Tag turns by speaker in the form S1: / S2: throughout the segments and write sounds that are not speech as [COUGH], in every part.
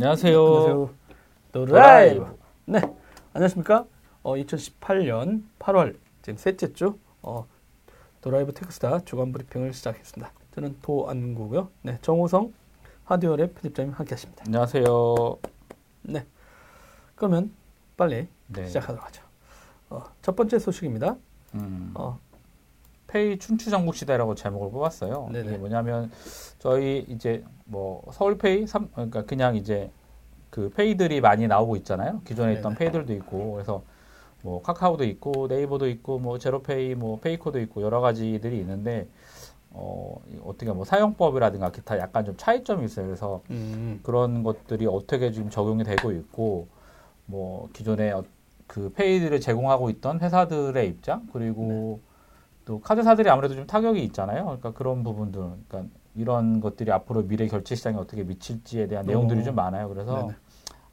S1: 안녕하세요.
S2: 안녕하세요. 드라이브. 네, 안녕하십니까? 어, 2018년 8월 지금 셋째 주 어, 드라이브 테크수다 주간 브리핑을 시작했습니다. 저는 도안구고요. 네, 정호성 하드웨어의 편집장님 함께하십니다.
S1: 안녕하세요.
S2: 네, 그러면 빨리
S1: 네.
S2: 시작하도록 하죠. 어, 첫 번째 소식입니다.
S1: 음,
S2: 어,
S1: 페이 춘추 전국 시대라고 제목을 뽑았어요.
S2: 네네.
S1: 이게 뭐냐면 저희 이제 뭐 서울 페이 삼 그러니까 그냥 이제 그 페이들이 많이 나오고 있잖아요. 기존에 있던
S2: 네네.
S1: 페이들도 있고 그래서 뭐 카카오도 있고 네이버도 있고 뭐 제로페이 뭐 페이코도 있고 여러 가지들이 있는데 어 이- 어떻게 뭐 사용법이라든가 기타 약간 좀 차이점이 있어요. 그래서
S2: 음,
S1: 그런 것들이 어떻게 지금 적용이 되고 있고 뭐 기존에 어- 그 페이들을 제공하고 있던 회사들의 입장 그리고 또 카드사들이 아무래도 좀 타격이 있잖아요. 그러니까 그런 부분들, 그러니까 이런 것들이 앞으로 미래 결제 시장에 어떻게 미칠지에 대한 내용들이
S2: 오.
S1: 좀 많아요. 그래서
S2: 네네.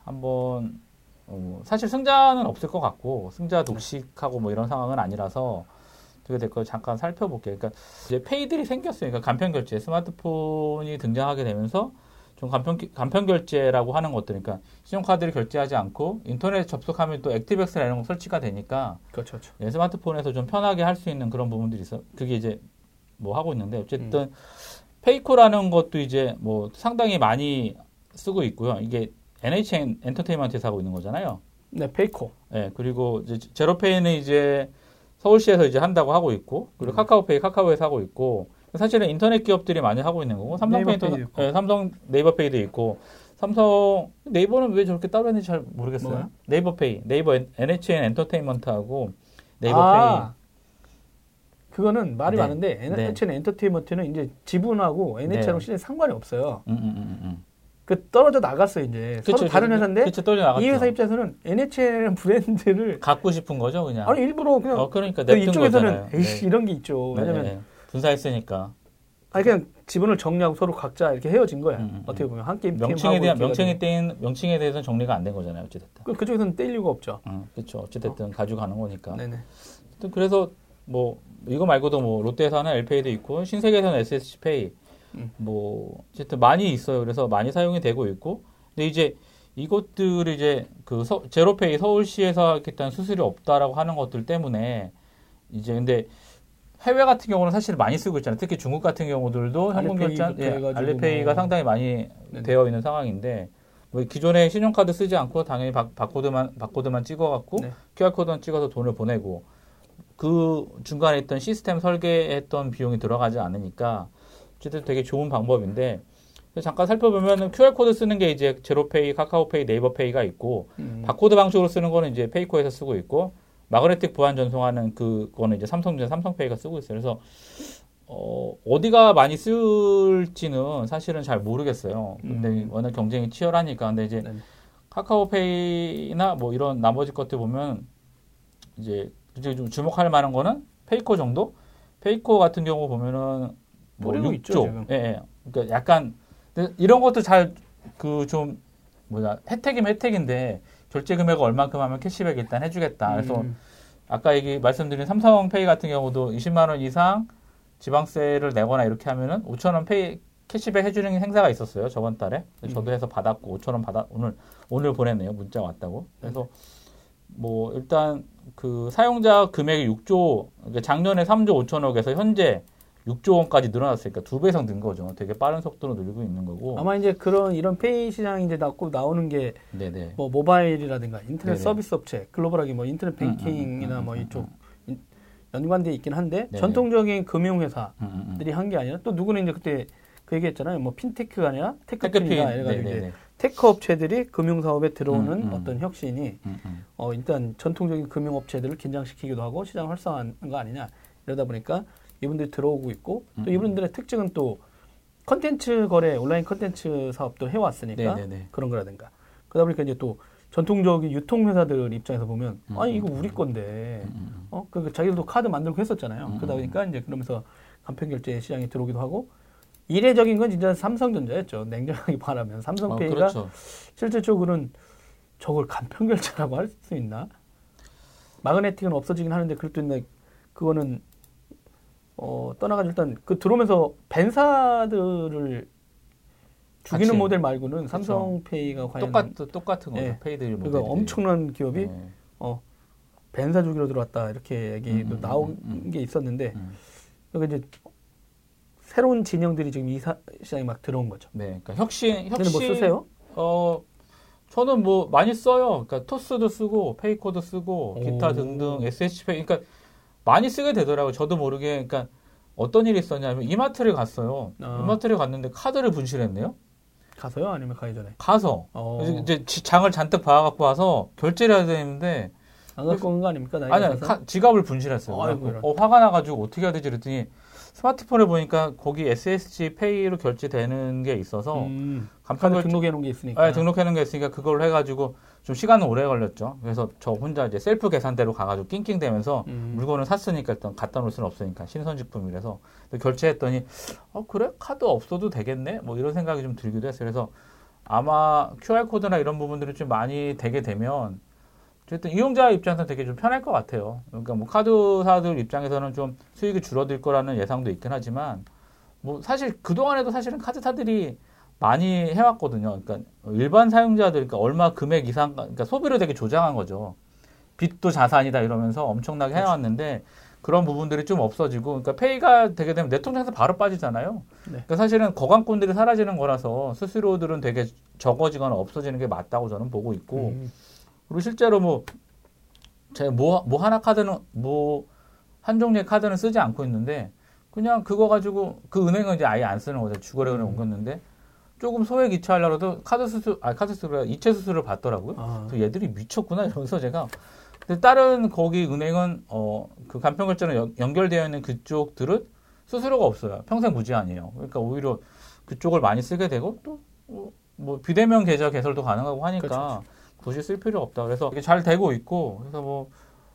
S1: 한번 어, 사실 승자는 없을 것 같고 승자 독식하고 뭐 이런 상황은 아니라서 어떻게 될 거 잠깐 살펴볼게요. 그러니까 이제 페이들이 생겼어요. 그러니까 간편 결제 스마트폰이 등장하게 되면서 좀 간편 간편 결제라고 하는 것들, 그러니까 신용카드를 결제하지 않고 인터넷 접속하면 또 액티브엑스나 이런 거 설치가 되니까
S2: 그렇죠, 그렇죠.
S1: 예, 스마트폰에서 좀 편하게 할 수 있는 그런 부분들이 있어. 그게 이제 뭐 하고 있는데 어쨌든 페이코라는 것도 이제 뭐 상당히 많이 쓰고 있고요. 이게 NHN 엔터테인먼트에서 하고 있는 거잖아요.
S2: 네, 페이코.
S1: 예, 그리고 이제 제로페이는 이제 서울시에서 이제 한다고 하고 있고, 그리고
S2: 음.
S1: 카카오페이 카카오에서 하고 있고, 사실은 인터넷 기업들이 많이 하고 있는 거고, 삼성페이도. 예, 삼성 네이버페이도 있고, 삼성 네이버는 왜 저렇게 따로 했는지 잘 모르겠어요.
S2: 뭐가요?
S1: 네이버페이, 네이버 엔- NHN 엔터테인먼트하고 네이버페이.
S2: 아, 그거는 말이
S1: 네.
S2: 많은데 NHN 엔터테인먼트는 이제 지분하고 NHN하고
S1: 네.
S2: 실제 상관이 없어요.
S1: 음, 음, 음, 음.
S2: 그 떨어져 나갔어요 이제. 서로 다른 회사인데
S1: 그쵸.
S2: 이 회사 입장에서는 NHN 브랜드를
S1: 갖고 싶은 거죠, 그냥.
S2: 아니 일부러 그냥
S1: 어, 그러니까
S2: 그
S1: 냅둔
S2: 이쪽에서는. 에이씨
S1: 네.
S2: 이런 게 있죠. 왜냐면
S1: 네, 네. 분사했으니까.
S2: 아니 그냥 지분을 정리하고 서로 각자 이렇게 헤어진 거야.
S1: 음, 음, 음.
S2: 어떻게 보면 한 게임
S1: 명칭에 대한 명칭에. 대한 명칭에 대해서는 정리가 안 된 거잖아요, 어찌됐든.
S2: 그 그쪽에서는 뗄 이유가 없죠.
S1: 음, 그렇죠. 어찌됐든 가져가는 거니까.
S2: 네네.
S1: 그래서 뭐 이거 말고도 뭐 롯데에서 하는 LPA도 있고 신세계에서는 SSPay
S2: 음.
S1: 뭐 어쨌든 많이 있어요. 그래서 많이 사용이 되고 있고 근데 이제 이것들이 이제 그 서- 제로페이 서울시에서 하겠다는 수수료 없다라고 하는 것들 때문에 이제 근데 해외 같은 경우는 사실 많이 쓰고 있잖아요. 특히 중국 같은 경우들도 현금 결제 예, 알리페이가
S2: 뭐.
S1: 상당히 많이
S2: 네네.
S1: 되어 있는 상황인데 뭐 기존에 신용카드 쓰지 않고 당연히 바, 바코드만 바코드만 찍어갖고
S2: 네.
S1: QR 코드만 찍어서 돈을 보내고 그 중간에 있던 시스템 설계했던 비용이 들어가지 않으니까 어쨌든 되게 좋은 방법인데 잠깐 살펴보면은 QR 코드 쓰는 게 이제 제로페이, 카카오페이, 네이버페이가 있고
S2: 음.
S1: 바코드 방식으로 쓰는 거는 이제 페이코에서 쓰고 있고 마그네틱 보안 전송하는 그거는 이제 삼성전 삼성페이가 쓰고 있어요. 그래서 어, 어디가 많이 쓸지는 사실은 잘 모르겠어요. 근데
S2: 음.
S1: 워낙 경쟁이 치열하니까. 근데 이제
S2: 네네.
S1: 카카오페이나 뭐 이런 나머지 것들 보면 이제 좀 주목할 만한 거는 페이코 정도? 페이코 같은 경우 보면은 뭐
S2: 뿌리고
S1: 6조.
S2: 있죠.
S1: 예, 예. 그러니까 약간 이런 것도 잘 그 좀 뭐냐 혜택이면 혜택인데 결제 금액을 얼만큼 하면 캐시백 일단 해주겠다. 그래서
S2: 음.
S1: 아까 얘기 말씀드린 삼성페이 같은 경우도 20만 원 이상 지방세를 내거나 이렇게 하면은 5천 원 페이 캐시백 해주는 행사가 있었어요 저번 달에 저도 해서 받았고 5천 원 받아 오늘 오늘 보냈네요 문자 왔다고 그래서 뭐 일단 그 사용자 금액이 6조 그러니까 작년에 3조 5천억에서 현재 6조 원까지 늘어났으니까 두 배 이상 는 거죠 되게 빠른 속도로 늘고 있는 거고
S2: 아마 이제 그런 이런 페이 시장이 이제 나고 나오는 게 뭐 모바일이라든가 인터넷
S1: 네네.
S2: 서비스 업체 글로벌하게 뭐 인터넷
S1: 음, 음, 음,
S2: 뱅킹이나
S1: 음,
S2: 뭐
S1: 음,
S2: 이쪽 인- 연관돼 있긴 한데
S1: 네네.
S2: 전통적인 금융 회사들이. 한 게 아니라 또 누구는 이제 그때 그 얘기했잖아요. 뭐 핀테크가 아니라 techfin techfin이다 이래가지고 이제 tech 업체들이 금융 사업에 들어오는
S1: 음, 음.
S2: 어떤 혁신이
S1: 음, 음.
S2: 어 일단 전통적인 금융 업체들을 긴장시키기도 하고 시장 활성화하는 거 아니냐 이러다 보니까 이분들이 들어오고 있고 또
S1: 음,
S2: 이분들의 특징은 또 컨텐츠 거래 온라인 컨텐츠 사업도 해왔으니까
S1: 네네네.
S2: 그런 거라든가. 그러다 보니까 이제 또 전통적인 유통 회사들 입장에서 보면
S1: 음,
S2: 아니
S1: 음,
S2: 이거 우리 건데.
S1: 음, 음,
S2: 어그 자기들도 카드 만들고 했었잖아요.
S1: 음,
S2: 그러다
S1: 음.
S2: 보니까 이제 그러면서 간편 결제 시장에 들어오기도 하고. 이례적인 건 진짜 삼성전자였죠. 냉정하게 [LAUGHS] 말하면.
S1: 어,
S2: 삼성페이가
S1: 그렇죠.
S2: 실질적으로는 저걸 간편 결제라고 할 수 있나? 마그네틱은 없어지긴 하는데 그래도 근데 그거는 어 떠나가지고 일단 그 들어오면서 VAN사들을 죽이는
S1: 같이.
S2: 모델 말고는 삼성페이가 과연
S1: 똑같 똑같은 거죠.
S2: 네.
S1: 페이드 모델.
S2: 그러니까 엄청난 기업이
S1: 네.
S2: 어 벤사 주기로 들어왔다 이렇게 얘기도
S1: 음, 음,
S2: 나온
S1: 음, 음.
S2: 게 있었는데
S1: 음.
S2: 그러니까 이제 새로운 진영들이 지금 이 사- 시장에 막 들어온 거죠.
S1: 네, 그러니까 혁신
S2: 근데
S1: 혁신
S2: 뭐 쓰세요?
S1: 어 저는 뭐 많이 써요. 그러니까 토스도 쓰고 페이코도 쓰고 기타
S2: 오.
S1: 등등 SH 페이 그러니까 많이 쓰게 되더라고요. 저도 모르게 그러니까 어떤 일이 있었냐면 이마트를 갔어요.
S2: 아.
S1: 이마트를 갔는데 카드를 분실했네요.
S2: 가서요? 아니면 가기 전에?
S1: 가서
S2: 어.
S1: 이제- 장을 잔뜩 봐갖고 와서 결제를 해야 되는데
S2: 안 갖고 온 거 아닙니까? 나이
S1: 아니, 아니
S2: 가서?
S1: 카- 지갑을 분실했어요.
S2: 아이고,
S1: 그래갖고 어, 화가 나가지고 어떻게 해야 되지 그랬더니 스마트폰을 보니까 거기 SSG 페이로 결제되는 게 있어서
S2: 음,
S1: 간편
S2: 카드
S1: 결제
S2: 등록해 놓은 게 있으니까.
S1: 네, 등록해 놓은 게 있으니까 그걸로 해가지고 좀 시간은 오래 걸렸죠. 그래서 저 혼자 이제 셀프 계산대로 가가지고 낑낑대면서
S2: 음.
S1: 물건을 샀으니까 일단 갖다 놓을 수는 없으니까 신선식품이라서 결제했더니 어 그래 카드 없어도 되겠네 뭐 이런 생각이 좀 들기도 했어요. 그래서 아마 QR 코드나 이런 부분들이 좀 많이 되게 되면 어쨌든 이용자 입장에서 되게 좀 편할 것 같아요. 그러니까 뭐 카드사들 입장에서는 좀 수익이 줄어들 거라는 예상도 있긴 하지만 뭐 사실 그 동안에도 사실은 카드사들이 많이 해왔거든요. 그러니까 일반 사용자들, 그러니까 얼마 금액 이상, 그러니까 소비를 되게 조장한 거죠. 빚도 자산이다 이러면서 엄청나게 해왔는데 그런 부분들이 좀 없어지고, 그러니까 페이가 되게 되면 내 통장에서 바로 빠지잖아요.
S2: 네.
S1: 그러니까 사실은 거강꾼들이 사라지는 거라서 수수료들은 되게 적어지거나 없어지는 게 맞다고 저는 보고 있고,
S2: 음.
S1: 그리고 실제로 뭐, 제 뭐, 뭐 하나 카드는, 뭐, 한 종류의 카드는 쓰지 않고 있는데, 그냥 그거 가지고, 그 은행은 이제 아예 안 쓰는 거죠. 주거래은행
S2: 음.
S1: 옮겼는데, 조금 소액 이체하려고 카드 수수, 아, 카드 수수료, 이체 수수료를 받더라고요.
S2: 아,
S1: 얘들이 미쳤구나, 이러면서 제가. 근데 다른 거기 은행은, 어, 그 간편결제는 연- 연결되어 있는 그쪽들은 수수료가 없어요. 평생 무제한이에요. 그러니까 오히려 그쪽을 많이 쓰게 되고, 또, 어, 뭐, 비대면 계좌 개설도 가능하고 하니까,
S2: 그렇죠,
S1: 굳이 쓸 필요 없다. 그래서 이게 잘 되고 있고, 그래서 뭐,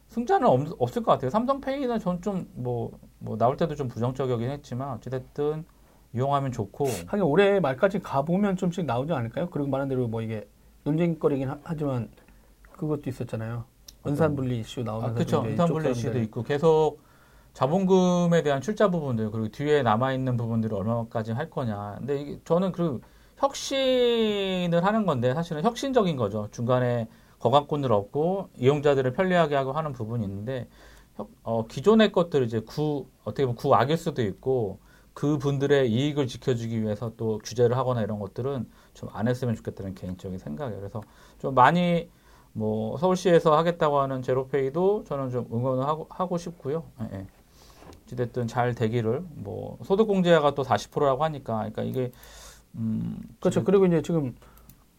S1: 승자는 없, 을것 같아요. 삼성페이는 전 좀, 뭐, 뭐, 나올 때도 좀 부정적이긴 했지만, 어찌됐든, 이용하면 좋고,
S2: 하긴 올해 말까지 가보면 좀씩 나오지 않을까요? 그리고 말한 대로 뭐 이게 논쟁거리긴 하- 하지만 그것도 있었잖아요. 은산분리 이슈
S1: 아,
S2: 나오면서
S1: 그쵸.
S2: 이제
S1: 인턴블리
S2: 이쪽
S1: 이슈도 있고, 계속 자본금에 대한 출자 부분들, 그리고 뒤에 남아 있는 부분들을 얼마까지 할 거냐. 근데 이게 저는 그 혁신을 하는 건데, 사실은 혁신적인 거죠. 중간에 거각권을 없고, 이용자들을 편리하게 하고 하는 부분이 있는데, 혁- 어, 기존의 것들 이제 구, 어떻게 보면 구악일 수도 있고, 그 분들의 이익을 지켜주기 위해서 또 규제를 하거나 이런 것들은 좀 안 했으면 좋겠다는 개인적인 생각이에요. 그래서 좀 많이 뭐 서울시에서 하겠다고 하는 제로페이도 저는 좀 응원을 하고, 하고 싶고요. 예, 예. 어찌됐든 잘 되기를 뭐 소득공제가 또 40%라고 하니까 그러니까 이게 음
S2: 그렇죠. 그리고 이제 지금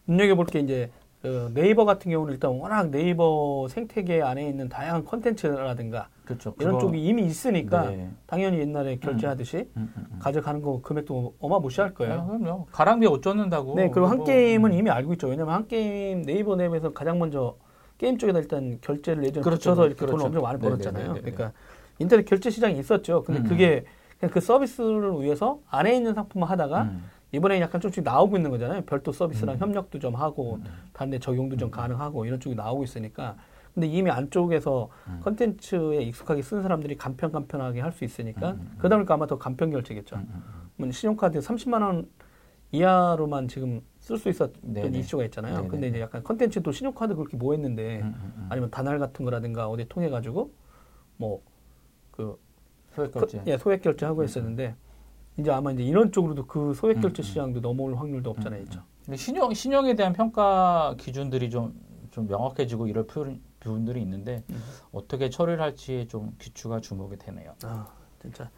S2: 눈여겨볼 게 이제 그 네이버 같은 경우는 일단 워낙 네이버 생태계 안에 있는 다양한 컨텐츠라든가
S1: 그렇죠.
S2: 이런 쪽이 이미 있으니까
S1: 네.
S2: 당연히 옛날에 결제하듯이
S1: 음, 음, 음.
S2: 가져가는 거 금액도 어마무시할
S1: 아,
S2: 거예요.
S1: 그럼요. 가랑비에 옷 젖는다고.
S2: 네, 그리고 한
S1: 뭐,
S2: 게임은
S1: 음.
S2: 이미 알고 있죠. 왜냐면 한 게임 네이버 앱에서 가장 먼저 게임 쪽에다 일단 결제를 예전에
S1: 그렇죠.
S2: 붙여서 이렇게
S1: 그렇죠.
S2: 돈을 엄청 많이
S1: 네,
S2: 벌었잖아요.
S1: 네, 네, 네, 네.
S2: 그러니까 인터넷 결제 시장이 있었죠. 근데
S1: 음.
S2: 그게 그 서비스를 위해서 안에 있는 상품만 하다가
S1: 음.
S2: 이번에 약간 조금씩 나오고 있는 거잖아요. 별도 서비스랑
S1: 음.
S2: 협력도 좀 하고
S1: 음.
S2: 데 적용도 좀 가능하고 이런 쪽이 나오고 있으니까 근데 이미 안쪽에서
S1: 음.
S2: 컨텐츠에 익숙하게 쓴 사람들이 간편 간편하게 할 수 있으니까
S1: 음, 음, 음.
S2: 보니까 아마 더 간편 결제겠죠.
S1: 음, 음,
S2: 뭐 신용카드 30만 원 이하로만 지금 쓸 수 있었던
S1: 네네.
S2: 이슈가 있잖아요.
S1: 네네.
S2: 근데 이제 약간 컨텐츠도 신용카드 그렇게 뭐 했는데
S1: 음, 음, 음.
S2: 아니면 다날 같은 거라든가 어디 통해 가지고 뭐 그
S1: 소액 결제.
S2: 예, 소액 결제하고 했었는데 이제 아마 이제 이런 쪽으로도 그 소액 결제
S1: 음, 음.
S2: 시장도 넘어올 확률도 없잖아요,
S1: 음,
S2: 있죠.
S1: 근데 신용 신용에 대한 평가 기준들이 좀, 좀 명확해지고 이럴 부- 부분들이 있는데
S2: 음.
S1: 어떻게 처리를 할지 좀 귀추가 주목이 되네요.
S2: 아, 진짜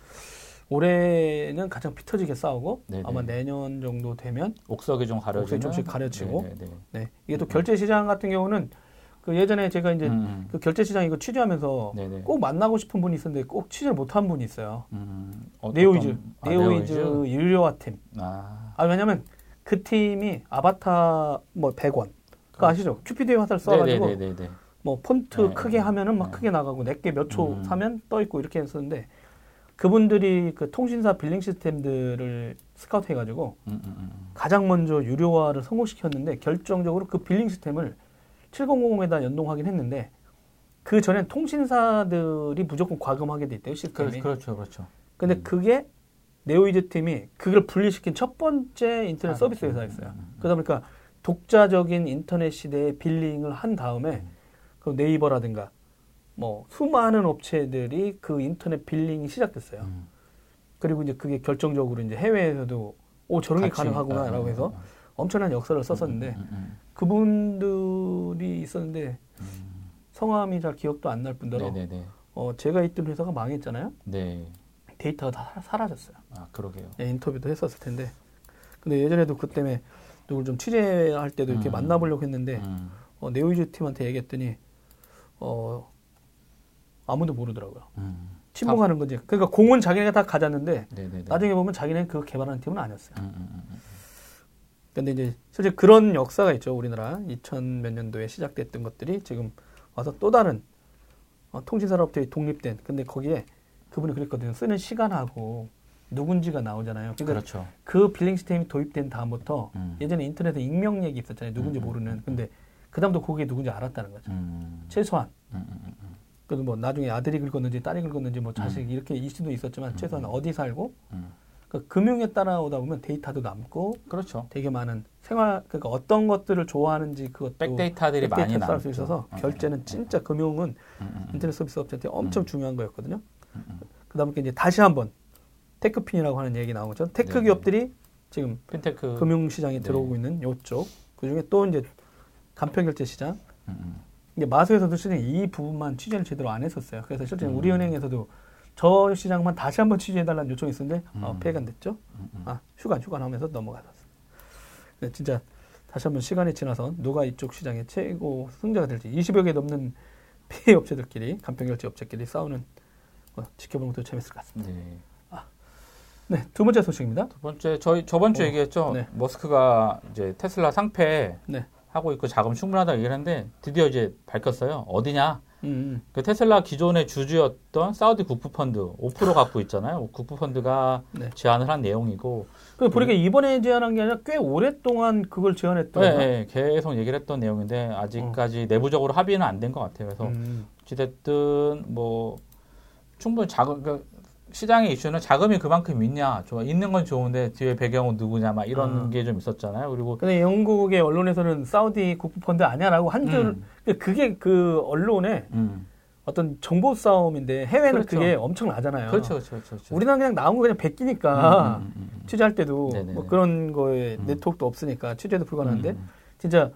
S2: 올해는 가장 피 터지게 싸우고
S1: 네네.
S2: 아마 내년 정도 되면
S1: 옥석이 좀.
S2: 옥석이 좀씩 가려지고.
S1: 네네네.
S2: 네 이게 또 결제 시장 같은 경우는 그 예전에 제가 이제
S1: 음,
S2: 그 결제 시장 이거 취재하면서
S1: 네네.
S2: 꼭 만나고 싶은 분이 있었는데 꼭 취재를 못한 분이 있어요.
S1: 음, 어떤-
S2: 네오위즈,
S1: 아,
S2: 네오위즈 유료화 팀.
S1: 아,
S2: 아 왜냐면 그 팀이 아바타 뭐 100원. 그거
S1: 그렇죠.
S2: 아시죠? 큐피드의 화살 써가지고
S1: 네네네네.
S2: 뭐 폰트
S1: 네,
S2: 크게 하면은 막
S1: 네.
S2: 크게 나가고 내게 몇초
S1: 음.
S2: 사면 떠 있고 이렇게 했었는데 그분들이 그 통신사 billing 시스템들을 스카우트 해가지고
S1: 음, 음, 음.
S2: 가장 먼저 유료화를 성공시켰는데 결정적으로 그 billing 시스템을 7000에다 연동하긴 했는데 그 전엔 통신사들이 무조건 과금하게 돼 있대요 시스템이.
S1: 그렇죠, 그렇죠, 그렇죠.
S2: 근데
S1: 음.
S2: 그게 네오위즈 팀이 그걸 분리시킨 첫 번째 인터넷
S1: 아,
S2: 서비스
S1: 음,
S2: 회사였어요.
S1: 음, 음.
S2: 그러다 보니까 독자적인 인터넷 시대의 billing을 한 다음에
S1: 음.
S2: 그 네이버라든가 뭐 수많은 업체들이 그 인터넷 billing이 시작됐어요.
S1: 음.
S2: 그리고 이제 그게 결정적으로 이제 해외에서도 오 저런 게 가능하구나라고
S1: 아,
S2: 해서
S1: 아, 아.
S2: 엄청난 역사를 썼었는데
S1: 음, 음,
S2: 그분들이 있었는데
S1: 음.
S2: 성함이 잘 기억도 안 날 뿐더러
S1: 네네네.
S2: 어, 제가 있던 회사가 망했잖아요.
S1: 네.
S2: 데이터가 다 사- 사라졌어요.
S1: 아 그러게요.
S2: 예, 인터뷰도 했었을 텐데. 근데 예전에도 그 때문에 누굴 좀 취재할 때도 이렇게
S1: 음.
S2: 만나보려고 했는데
S1: 음.
S2: 어, 네오이즈 팀한테 얘기했더니 어, 아무도 모르더라고요.
S1: 음.
S2: 침묵하는 거지. 그러니까 공은 자기네가 다 가졌는데
S1: 네네네.
S2: 나중에 보면 자기네는 그 개발하는 팀은 아니었어요.
S1: 음, 음, 음,
S2: 근데 이제 실제 그런 역사가 있죠. 우리나라 2000 몇 년도에 시작됐던 것들이 지금 와서 또 다른 어, 통신산업들이 독립된. 근데 거기에 그분이 그랬거든요. 쓰는 시간하고 누군지가 나오잖아요. 그러니까
S1: 그렇죠.
S2: 그 빌링 시스템이 도입된 다음부터
S1: 음.
S2: 예전에 인터넷에 익명 얘기 있었잖아요. 누군지
S1: 음, 음,
S2: 모르는.
S1: 음.
S2: 근데 그 다음부터 그게 누군지 알았다는 거죠.
S1: 음.
S2: 최소한.
S1: 음, 음, 음, 음.
S2: 그래도 뭐 나중에 아들이 긁었는지 딸이 긁었는지 뭐 자식
S1: 음.
S2: 이렇게 이슈도 있었지만
S1: 음,
S2: 최소한
S1: 음.
S2: 어디 살고
S1: 음.
S2: 그 금융에 따라오다 보면 데이터도 남고
S1: 그렇죠.
S2: 되게 많은 생활 그러니까 어떤 것들을 좋아하는지 그것도
S1: back data들이 많이
S2: 쌓을 수. 있어서
S1: 음,
S2: 결제는
S1: 음,
S2: 진짜 금융은
S1: 음, 음, 음.
S2: 인터넷 서비스 업체한테 엄청
S1: 음.
S2: 중요한 거였거든요. 그다음에 이제 다시 한번 techfin이라고 하는 얘기 나온 거죠. tech
S1: 네.
S2: 기업들이 지금
S1: 핀테크.
S2: 금융 시장에
S1: 네.
S2: 들어오고 있는 요쪽 그중에 또 이제 간편 결제 시장. 이게 마수에서도 실제 이 부분만 취재를 제대로 안 했었어요. 그래서 실제
S1: 음.
S2: 우리은행에서도 저 시장만 다시 한번 취재해달라는 요청이 있었는데 어,
S1: 음.
S2: 폐간됐죠.
S1: 음, 음.
S2: 아 휴관 휴관 하면서 넘어갔었어요. 근데 진짜 다시 한번 시간이 지나서 누가 이쪽 시장의 최고 승자가 될지 20여 개 넘는 피해 업체들끼리 간편 결제 업체끼리 싸우는 거 지켜보는 것도 재밌을 것 같습니다.
S1: 네.
S2: 네, 두 번째 소식입니다.
S1: 두 번째 저희 저번 주
S2: 어,
S1: 얘기했죠.
S2: 네.
S1: 머스크가 이제 테슬라 상패
S2: 네.
S1: 하고 있고 자금 충분하다 얘기했는데 드디어 이제 밝혔어요. 어디냐?
S2: 음,
S1: 그 테슬라 기존의 주주였던 사우디 국부펀드 5% 갖고 있잖아요. 국부펀드가
S2: 네.
S1: 제안을 한 내용이고
S2: 그 보니까 이번에 제안한 게 아니라 꽤 오랫동안 그걸 제안했던.
S1: 네, 네, 계속 얘기를 했던 내용인데 아직까지 내부적으로 합의는 안 된 것 같아요. 그래서
S2: 음,
S1: 어찌됐든 뭐 충분히 자금 그 시장의 이슈는 자금이 그만큼 있냐 좋아 있는 건 좋은데 뒤에 배경은 누구냐 막 이런
S2: 아.
S1: 게좀 있었잖아요. 그리고
S2: 근데 영국의 언론에서는 사우디 국부펀드 아니야라고 한 줄.
S1: 음,
S2: 그게 그 언론의
S1: 음.
S2: 어떤 정보 싸움인데 해외는
S1: 그렇죠.
S2: 그게 엄청 나잖아요.
S1: 그렇죠, 그렇죠, 그렇죠. 그렇죠.
S2: 우리나라 그냥 나온 거 그냥 베끼니까
S1: 음, 음, 음, 음.
S2: 취재할 때도
S1: 네네네.
S2: 뭐 그런 거에
S1: 음.
S2: 네트워크도 없으니까 취재도 불가능한데
S1: 음,
S2: 진짜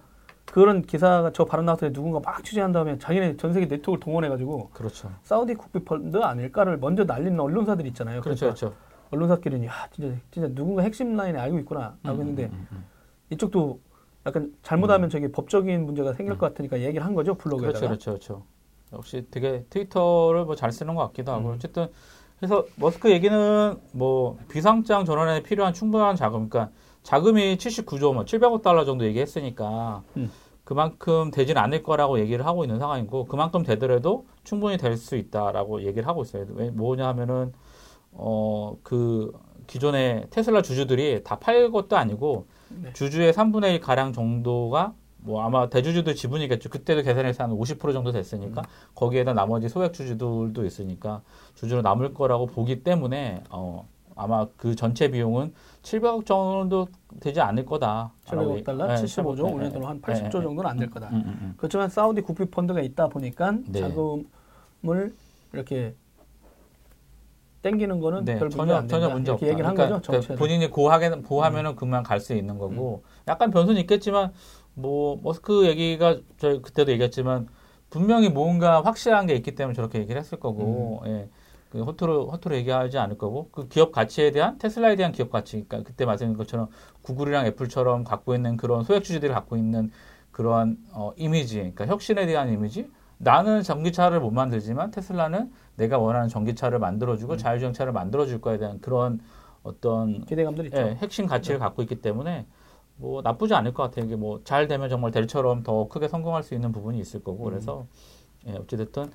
S2: 그런 기사가 저 발언 나왔을 때 누군가 막 취재한 다음에 자기네 전 세계 네트워크를 동원해가지고
S1: 그렇죠.
S2: 사우디 국부펀드 아닐까를 먼저 날리는 언론사들 있잖아요.
S1: 그렇죠,
S2: 그러니까
S1: 그렇죠.
S2: 언론사끼리는 야 진짜 진짜 누군가 핵심 라인에 알고 있구나라고
S1: 음,
S2: 했는데
S1: 음, 음, 음.
S2: 이쪽도 약간 잘못하면 저기 법적인 문제가 생길 것 같으니까 얘기를 한 거죠 블로그에다가.
S1: 그렇죠, 그렇죠, 그렇죠. 역시 되게 트위터를 뭐 잘 쓰는 것 같기도 하고
S2: 음.
S1: 어쨌든 그래서 머스크 얘기는 뭐 비상장 전환에 필요한 충분한 자금, 그러니까 자금이 79조, 뭐 700억 달러 정도 얘기했으니까
S2: 음.
S1: 그만큼 되진 않을 거라고 얘기를 하고 있는 상황이고 그만큼 되더라도 충분히 될 수 있다라고 얘기를 하고 있어요. 왜 뭐냐 하면은 어 그 기존의 테슬라 주주들이 다 팔 것도 아니고
S2: 네.
S1: 주주의 3분의 1 가량 정도가 뭐 아마 대주주들 지분이겠죠. 그때도 계산해서 한 50% 정도 됐으니까 거기에다 나머지 소액 주주들도 있으니까 주주로 남을 거라고 보기 때문에 어 아마 그 전체 비용은 700억 정도 되지 않을 거다.
S2: 700억 달러,
S1: 네,
S2: 75조,
S1: 네,
S2: 우리 돈으로 한
S1: 네,
S2: 80조
S1: 네.
S2: 정도는 안 될 거다.
S1: 음, 음, 음.
S2: 그렇지만 사우디 국부펀드가 있다 보니까
S1: 네.
S2: 자금을 이렇게 땡기는 거는
S1: 네,
S2: 별
S1: 전혀. 전혀 문제 없다.
S2: 얘기를 한
S1: 그러니까
S2: 거죠.
S1: 그. 본인이 고하게 보하면은 그만 갈 수 있는 거고 약간 변수는 있겠지만 뭐 머스크 얘기가 저 그때도 얘기했지만 분명히 뭔가 확실한 게 있기 때문에 저렇게 얘기를 했을 거고
S2: 음.
S1: 예. 그 허투루 허투루 얘기하지 않을 거고 그 기업 가치에 대한 테슬라에 대한 기업 가치 그러니까 그때 말씀드린 것처럼 구글이랑 애플처럼 갖고 있는 그런 소액 주주들이 갖고 있는 그러한 어, 이미지 그러니까 혁신에 대한 이미지 나는 전기차를 못 만들지만 테슬라는 내가 원하는 전기차를 만들어주고
S2: 음.
S1: 자율주행차를 만들어줄 거에 대한 그런 어떤
S2: 기대감들이 있죠.
S1: 예, 핵심 가치를 갖고 있기 때문에 뭐 나쁘지 않을 것 같아요. 이게 뭐 잘 되면 정말 델처럼 더 크게 성공할 수 있는 부분이 있을 거고
S2: 음.
S1: 그래서 예, 어찌됐든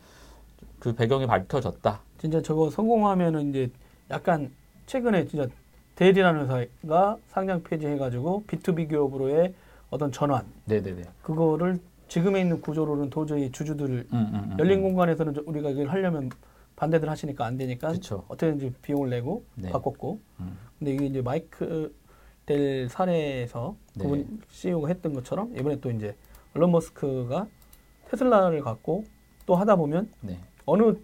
S1: 그 배경이 밝혀졌다.
S2: 진짜 저거 성공하면은 이제 약간 최근에 진짜 데일이라는 회사가 상장 폐지해가지고 B2B 기업으로의 어떤 전환
S1: 네네네.
S2: 그거를 지금에 있는 구조로는 도저히 주주들
S1: 음, 음, 음,
S2: 열린
S1: 음.
S2: 공간에서는 저- 우리가 이걸 하려면 반대들 하시니까 안 되니까
S1: 그쵸.
S2: 어떻게든지 비용을 내고
S1: 네.
S2: 바꿨고
S1: 음.
S2: 근데 이게 이제 마이크 델 사례에서
S1: 네.
S2: 그분 CEO가 했던 것처럼 이번에 또 이제 얼런 머스크가 테슬라를 갖고 또 하다 보면
S1: 네.
S2: 어느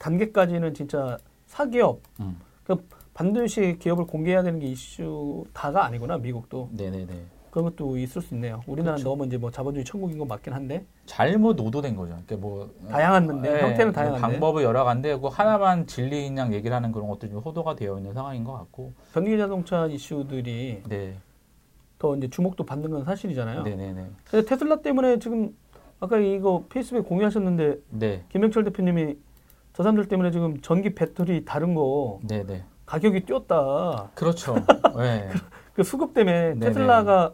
S2: 단계까지는 진짜 사기업
S1: 음.
S2: 그 반드시 기업을 공개해야 되는 게 이슈 다가 아니구나 미국도
S1: 네네네.
S2: 그런 것도 있을 수 있네요. 우리나라 는
S1: 그렇죠.
S2: 너무 이제 뭐 자본주의 천국인 건 맞긴 한데
S1: 잘못 오도된 거죠. 그러니까 뭐
S2: 다양한데
S1: 네,
S2: 형태는
S1: 뭐
S2: 다양한데
S1: 방법이 여러 가지인데 그 하나만 진리인 양 얘기를 하는 그런 것들이 좀 호도가 되어 있는 상황인 것 같고.
S2: 전기 자동차 이슈들이
S1: 네.
S2: 더 이제 주목도 받는 건 사실이잖아요.
S1: 네네네.
S2: 그래서 테슬라 때문에 지금 아까 이거 페이스북에 공유하셨는데
S1: 네.
S2: 김영철 대표님이 저 사람들 때문에 지금 전기 배터리 다른 거
S1: 네네.
S2: 가격이 뛰었다.
S1: 그렇죠. [LAUGHS] 네.
S2: 그 수급 때문에
S1: 네네.
S2: 테슬라가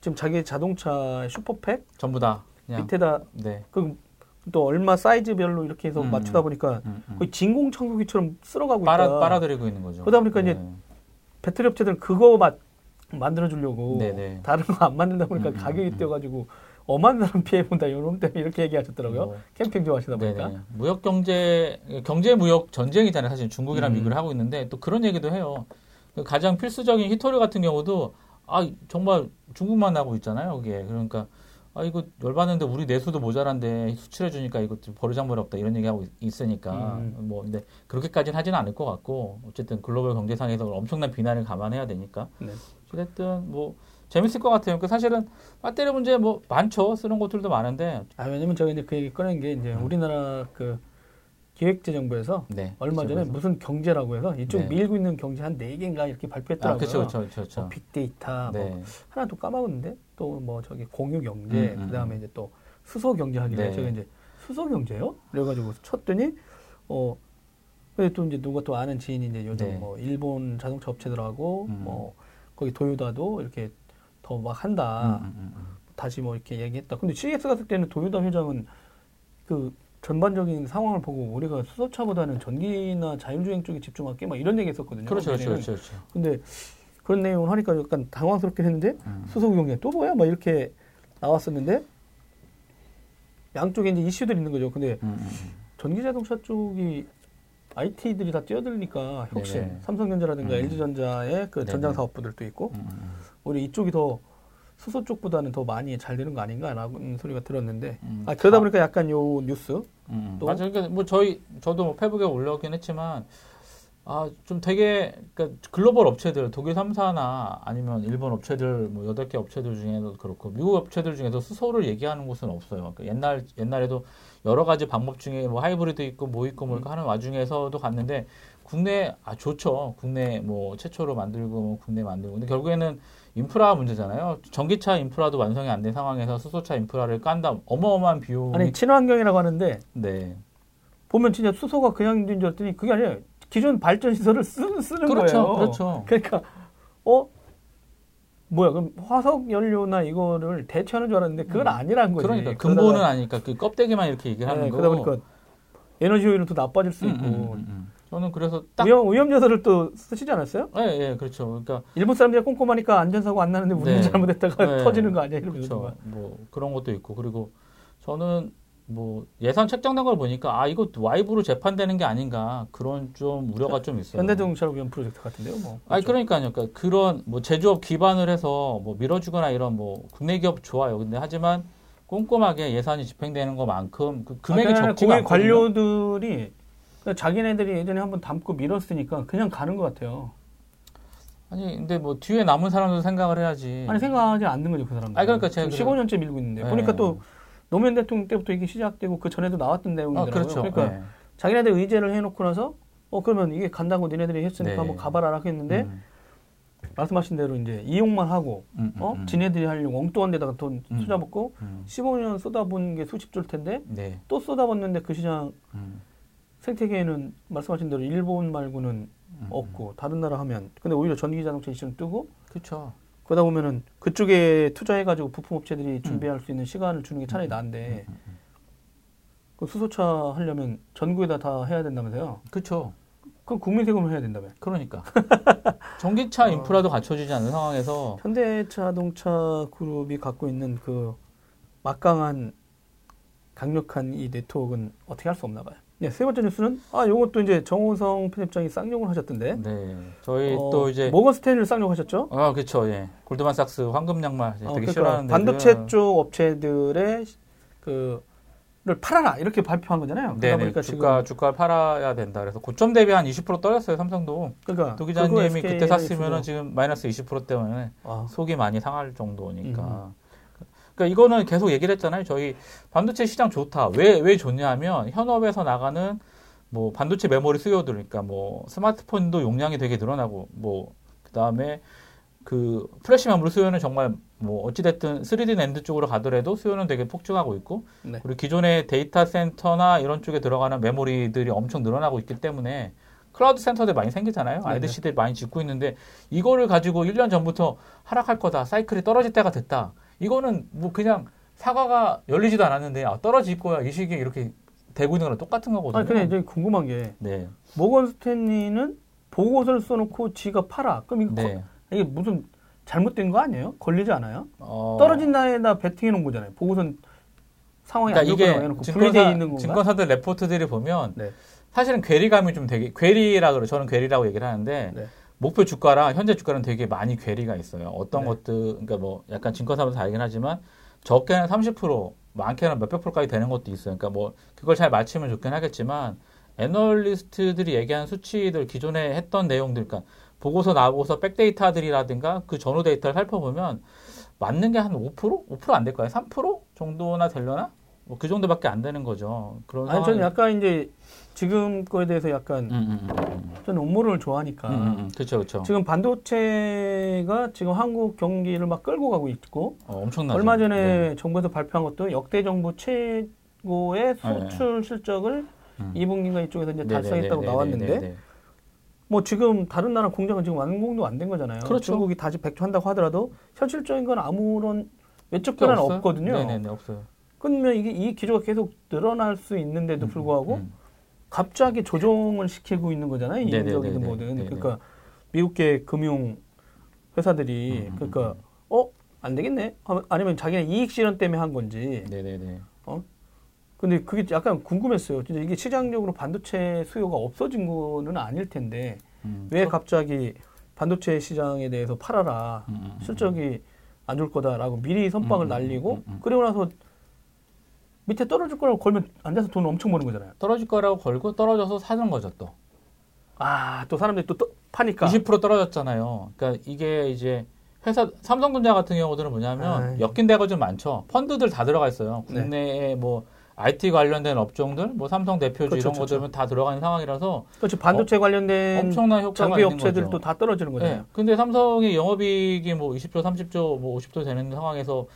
S2: 지금 자기 자동차 슈퍼팩
S1: 전부 다
S2: 밑에다
S1: 네.
S2: 그 또 얼마 사이즈별로 이렇게 해서
S1: 음,
S2: 맞추다
S1: 음.
S2: 보니까
S1: 음, 음.
S2: 거의 진공 청소기처럼 쓸어가고
S1: 빨아
S2: 있다.
S1: 빨아들이고 있는 거죠.
S2: 그러다 보니까 이제
S1: 네.
S2: 배터리 업체들은 그거 만 만들어 주려고
S1: 네네.
S2: 다른 거 안 만든다 보니까
S1: 음, 음,
S2: 가격이
S1: 음.
S2: 뛰어가지고 어마한 사람 피해 본다 이런 때문에 이렇게 얘기하셨더라고요.
S1: 뭐,
S2: 캠핑 좋아하시다 보니까.
S1: 네네. 무역 경제 경제 무역 전쟁이잖아요. 사실 중국이랑
S2: 음.
S1: 미국을 하고 있는데 또 그런 얘기도 해요. 그 가장 필수적인 히토리 같은 경우도 아 정말 중국만 하고 있잖아요. 그게 그러니까 아 이거 열받는데 우리 내수도 모자란데 수출해 주니까 이거 좀 버르장머리 없다 이런 얘기하고 있- 있으니까
S2: 음.
S1: 뭐 근데 그렇게까지는 하지는 않을 것 같고 어쨌든 글로벌 경제상에서 엄청난 비난을 감안해야 되니까
S2: 네.
S1: 어쨌든 뭐 재밌을 것 같아요. 그 사실은 배터리 문제 뭐 많죠. 쓰는 것들도 많은데
S2: 아 왜냐면 제가 이제 그 얘기 꺼낸 게 이제
S1: 음.
S2: 우리나라 그 기획재정부에서
S1: 네
S2: 얼마 전에. 무슨 경제라고 해서 이쪽
S1: 네.
S2: 밀고 있는 경제 한 네 개인가 이렇게
S1: 아
S2: 발표했더라고요.
S1: 그렇죠 그렇죠 그렇죠.
S2: 뭐 빅데이터 뭐
S1: 네.
S2: 하나 또 까먹었는데 또 뭐 저기 공유 경제
S1: 음, 음,
S2: 그다음에 이제 또 수소 경제 하길래
S1: 네.
S2: 제가 이제 수소 경제요? 그래가지고 쳤더니 어 근데 또 이제 누가 또 아는 지인이 이제 요즘
S1: 네.
S2: 뭐 일본 자동차 업체들하고
S1: 음.
S2: 뭐 거기 도요다도 이렇게 더 막 한다
S1: 음, 음, 음.
S2: 다시 뭐 이렇게 얘기했다. 근데 CES 갔을 때는 도요다 회장은 그 전반적인 상황을 보고 우리가 수소차보다는 전기나 자율주행 쪽에 집중할게 막 이런 얘기 했었거든요.
S1: 그렇죠 그렇죠. 그렇죠. 그렇죠.
S2: 근데 그런 내용을 하니까 약간 당황스럽긴 했는데
S1: 음.
S2: 수소 경제 또 뭐야? 막 이렇게 나왔었는데 양쪽에 이제 이슈들이 있는 거죠. 근데
S1: 음, 음, 음.
S2: 전기 자동차 쪽이 IT들이 다 뛰어들니까 혁신,
S1: 네네.
S2: 삼성전자라든가
S1: 음.
S2: LG전자의 그
S1: 네네.
S2: 전장 사업부들도 있고
S1: 음, 음,
S2: 우리 이쪽이 더 수소 쪽보다는 더 많이 잘 되는 거 아닌가라는 소리가 들었는데
S1: 음.
S2: 아 그러다
S1: 아,
S2: 보니까 약간 요 뉴스
S1: 음,
S2: 또?
S1: 맞아요. 그러니까 뭐 저희 저도 뭐 페북에 올라오긴 했지만 아 좀 되게 그러니까 글로벌 업체들 독일 3사나 아니면 일본 업체들 뭐 여덟 개 업체들 중에도 그렇고 미국 업체들 중에서 수소를 얘기하는 곳은 없어요. 그러니까 옛날 옛날에도 여러 가지 방법 중에 뭐 하이브리드 있고 뭐 있고 뭐 이렇게 하는 와중에서도 갔는데 국내 아 좋죠. 국내 뭐 최초로 만들고 뭐 국내 만들고 근데 결국에는 인프라 문제잖아요. 전기차 인프라도 완성이 안 된 상황에서 수소차 인프라를 깐다 어마어마한 비용이
S2: 아니 친환경이라고 하는데
S1: 네.
S2: 보면 진짜 수소가 그냥 된줄 알았더니 그게 아니에요. 기존 발전 시설을 쓰, 쓰는
S1: 그렇죠.
S2: 거예요.
S1: 그렇죠.
S2: 그러니까 어 뭐야 그럼 화석 연료나 이거를 대체하는 줄 알았는데 그건
S1: 음.
S2: 아니라는 거지.
S1: 그러니까 근본은 아니까 그 껍데기만 이렇게 얘기하는
S2: 네,
S1: 거.
S2: 그러다 보니까 에너지 효율은 또 나빠질 수
S1: 음,
S2: 있고
S1: 음, 음, 음. 저는 그래서 딱
S2: 위험 위험 요소를 또 쓰시지 않았어요?
S1: 예, 예, 그렇죠. 그러니까
S2: 일본 사람들이 꼼꼼하니까 안전사고 안 나는데 우리는
S1: 네.
S2: 잘못했다가
S1: 네.
S2: 터지는 거 아니야 이러면서
S1: 그렇죠. 뭐 그런 것도 있고 그리고 저는 뭐 예산 책정된 걸 보니까 아 이거 와이브로 재판되는 게 아닌가 그런 좀 우려가 좀 있어요.
S2: 현대자동차로 위한 프로젝트 같은데요, 뭐.
S1: 아니 그러니까요. 그러니까 그런 뭐 제조업 기반을 해서 뭐 밀어주거나 이런 뭐 국내 기업 좋아요. 근데 하지만 꼼꼼하게 예산이 집행되는 것만큼 그 금액이
S2: 아까
S1: 적지가 않거든요.
S2: 관료들이 그러니까 자기네들이 예전에 한번 담고 밀었으니까 그냥 가는 것 같아요.
S1: 아니 근데 뭐 뒤에 남은 사람도 생각을 해야지.
S2: 아니 생각하지 않는 거죠 그 사람들.
S1: 아니, 그러니까 제가
S2: 15년째 밀고 있는데
S1: 네.
S2: 보니까 또 노무현 대통령 때부터 이게 시작되고 그 전에도 나왔던
S1: 아,
S2: 내용이더라고요.
S1: 그렇죠.
S2: 그러니까
S1: 네.
S2: 자기네들 의제를 해놓고 나서 어 그러면 이게 간다고 니네들이 했으니까
S1: 네.
S2: 한번 가봐라 하겠는데
S1: 음,
S2: 말씀하신 대로 이제 이용만 하고
S1: 음, 음,
S2: 어
S1: 음.
S2: 지네들이 하려고 엉뚱한 데다가 돈
S1: 음.
S2: 투자받고
S1: 음,
S2: 15년 쏟아본 게 수십 줄 텐데
S1: 네.
S2: 또 쏟아붓는데 그 시장
S1: 음,
S2: 생태계에는 말씀하신 대로 일본 말고는
S1: 음,
S2: 없고 다른 나라 하면 근데 오히려 전기 자동차 이슈는 뜨고
S1: 그렇죠.
S2: 그러다 보면은 그쪽에 투자해가지고 부품 업체들이 준비할 수 있는 시간을 주는 게 차라리 나은데
S1: 음, 음,
S2: 그 수소차 하려면 전국에다 다 해야 된다면서요?
S1: 그렇죠.
S2: 그럼 국민 세금을 해야 된다며?
S1: 그러니까 [LAUGHS] 전기차
S2: 어.
S1: 인프라도 갖춰지지 않는 상황에서
S2: 현대자동차 그룹이 갖고 있는 그 막강한 강력한 이 네트워크는 어떻게 할 수 없나 봐요. 네, 세 번째 뉴스는 아, 요것도 이제 정호성 편집장이 쌍욕을 하셨던데.
S1: 네. 저희
S2: 어,
S1: 또 이제
S2: 모건 스탠리를 쌍욕하셨죠?
S1: 아, 그렇죠. 예. 골드만삭스 황금 양말 되게
S2: 어, 그러니까
S1: 싫어하는데
S2: 반도체 쪽 업체들의 그를 팔아라 이렇게 발표한 거잖아요.
S1: 네,
S2: 보니까
S1: 주가 주가 팔아야 된다. 그래서 고점 대비 한 20% 떨어졌어요. 삼성도.
S2: 그러니까
S1: 도 기자님이 그때 샀으면은 지금 마이너스 20% 때문에
S2: 아,
S1: 속이 많이 상할 정도니까.
S2: 음.
S1: 그러니까 이거는 계속 얘기를 했잖아요. 저희 반도체 시장 좋다. 왜 왜 좋냐면 현업에서 나가는 뭐 반도체 메모리 수요들 그러니까 뭐 스마트폰도 용량이 되게 늘어나고 뭐 그다음에 그 플래시 메모리 수요는 정말 뭐 어찌됐든 3D 낸드 쪽으로 가더라도 수요는 되게 폭증하고 있고
S2: 네.
S1: 그리고 기존의 데이터 센터나 이런 쪽에 들어가는 메모리들이 엄청 늘어나고 있기 때문에 클라우드 센터들 많이 생기잖아요.
S2: 네네.
S1: IDC들이 많이 짓고 있는데 이거를 가지고 1년 전부터 하락할 거다. 사이클이 떨어질 때가 됐다. 이거는 뭐 그냥 사과가 열리지도 않았는데 아, 떨어질 거야. 이 시기에 이렇게 되고 있는 거랑 똑같은 거거든요.
S2: 아니 근데 이제 궁금한 게
S1: 네.
S2: 모건 스탠리는 보고서를 써놓고 지가 팔아. 그럼 이거
S1: 네.
S2: 거- 이게 무슨 잘못된 거 아니에요? 걸리지 않아요?
S1: 어,
S2: 떨어진 날에다 베팅해 놓은 거잖아요. 보고선 상황이
S1: 그러니까 이게
S2: 해놓고
S1: 증권사,
S2: 있는 건가?
S1: 증권사들 레포트들이 보면
S2: 네.
S1: 사실은 괴리감이 좀 되게 괴리라 그래. 저는 괴리라고 얘기를 하는데
S2: 네.
S1: 목표 주가랑 현재 주가는 되게 많이 괴리가 있어요. 어떤
S2: 네.
S1: 것들 그러니까 뭐 약간 증권사에서 알긴 하지만 적게는 30% 많게는 몇백 프로까지 되는 것도 있어요. 그러니까 뭐 그걸 잘 맞추면 좋긴 하겠지만 애널리스트들이 얘기한 수치들 기존에 했던 내용들 그러니까 보고서 나오고서 백데이터들이라든가 그 전후 데이터를 살펴보면 맞는 게 한 5%? 5%안 될까요? 3% 정도나 되려나? 뭐 그 정도밖에 안 되는 거죠. 그런
S2: 아니 저는 약간 이제 지금 거에 대해서 약간
S1: 음, 음, 음, 음.
S2: 저는 음모론을 좋아하니까
S1: 음, 음, 음. 그렇죠, 그렇죠.
S2: 지금 반도체가 지금 한국 경기를 막 끌고 가고 있고
S1: 어, 엄청나죠.
S2: 얼마 전에
S1: 네.
S2: 정부에서 발표한 것도 역대 정부 최고의 수출 실적을
S1: 음.
S2: 2분기인가 이쪽에서 이제
S1: 네,
S2: 달성했다고
S1: 네, 네,
S2: 나왔는데
S1: 네, 네, 네.
S2: 뭐 지금 다른 나라 공장은 지금 완공도 안 된 거잖아요.
S1: 그렇죠.
S2: 중국이 다시 백조한다고 하더라도 현실적인 건 아무런 외적 변화는? 없거든요.
S1: 네네네 없어요.
S2: 그러면 이게 이 기조가 계속 늘어날 수 있는데도 불구하고
S1: 음,
S2: 갑자기 조정을 시키고 있는 거잖아요.
S1: 네네네네.
S2: 인적이든 뭐든.
S1: 네네.
S2: 그러니까 미국계 금융 회사들이
S1: 음, 음,
S2: 그러니까
S1: 음.
S2: 어? 안 되겠네? 아니면 자기네 이익 실현 때문에 한 건지.
S1: 네네네.
S2: 근데 그게 약간 궁금했어요. 진짜 이게 시장적으로 반도체 수요가 없어진 거는 아닐 텐데
S1: 음.
S2: 왜 갑자기 반도체 시장에 대해서 팔아라.
S1: 음, 음, 음.
S2: 실적이 안 좋을 거다라고 미리 선빵을
S1: 음, 음,
S2: 날리고
S1: 음, 음.
S2: 그리고 나서 밑에 떨어질 거라고 걸면 앉아서 돈 엄청 버는 거잖아요.
S1: 떨어질 거라고 걸고 떨어져서 사는 거죠 또.
S2: 아, 또 사람들이 또, 또 파니까.
S1: 20% 떨어졌잖아요. 그러니까 이게 이제 회사 삼성전자 같은 경우들은 뭐냐면
S2: 아이.
S1: 엮인 데가 좀 많죠. 펀드들 다 들어가 있어요.
S2: 네.
S1: 국내에 뭐 IT 관련된 업종들, 뭐 삼성 대표주
S2: 그렇죠,
S1: 이런
S2: 그렇죠.
S1: 것들은 다 들어가 있는 상황이라서
S2: 그렇지 반도체 관련된
S1: 엄청난 효과가
S2: 장비 업체들도
S1: 거죠.
S2: 다 떨어지는 거잖아요.
S1: 네. 근데 삼성이 영업이익이 뭐 20조, 30조, 뭐 50조 되는 상황에서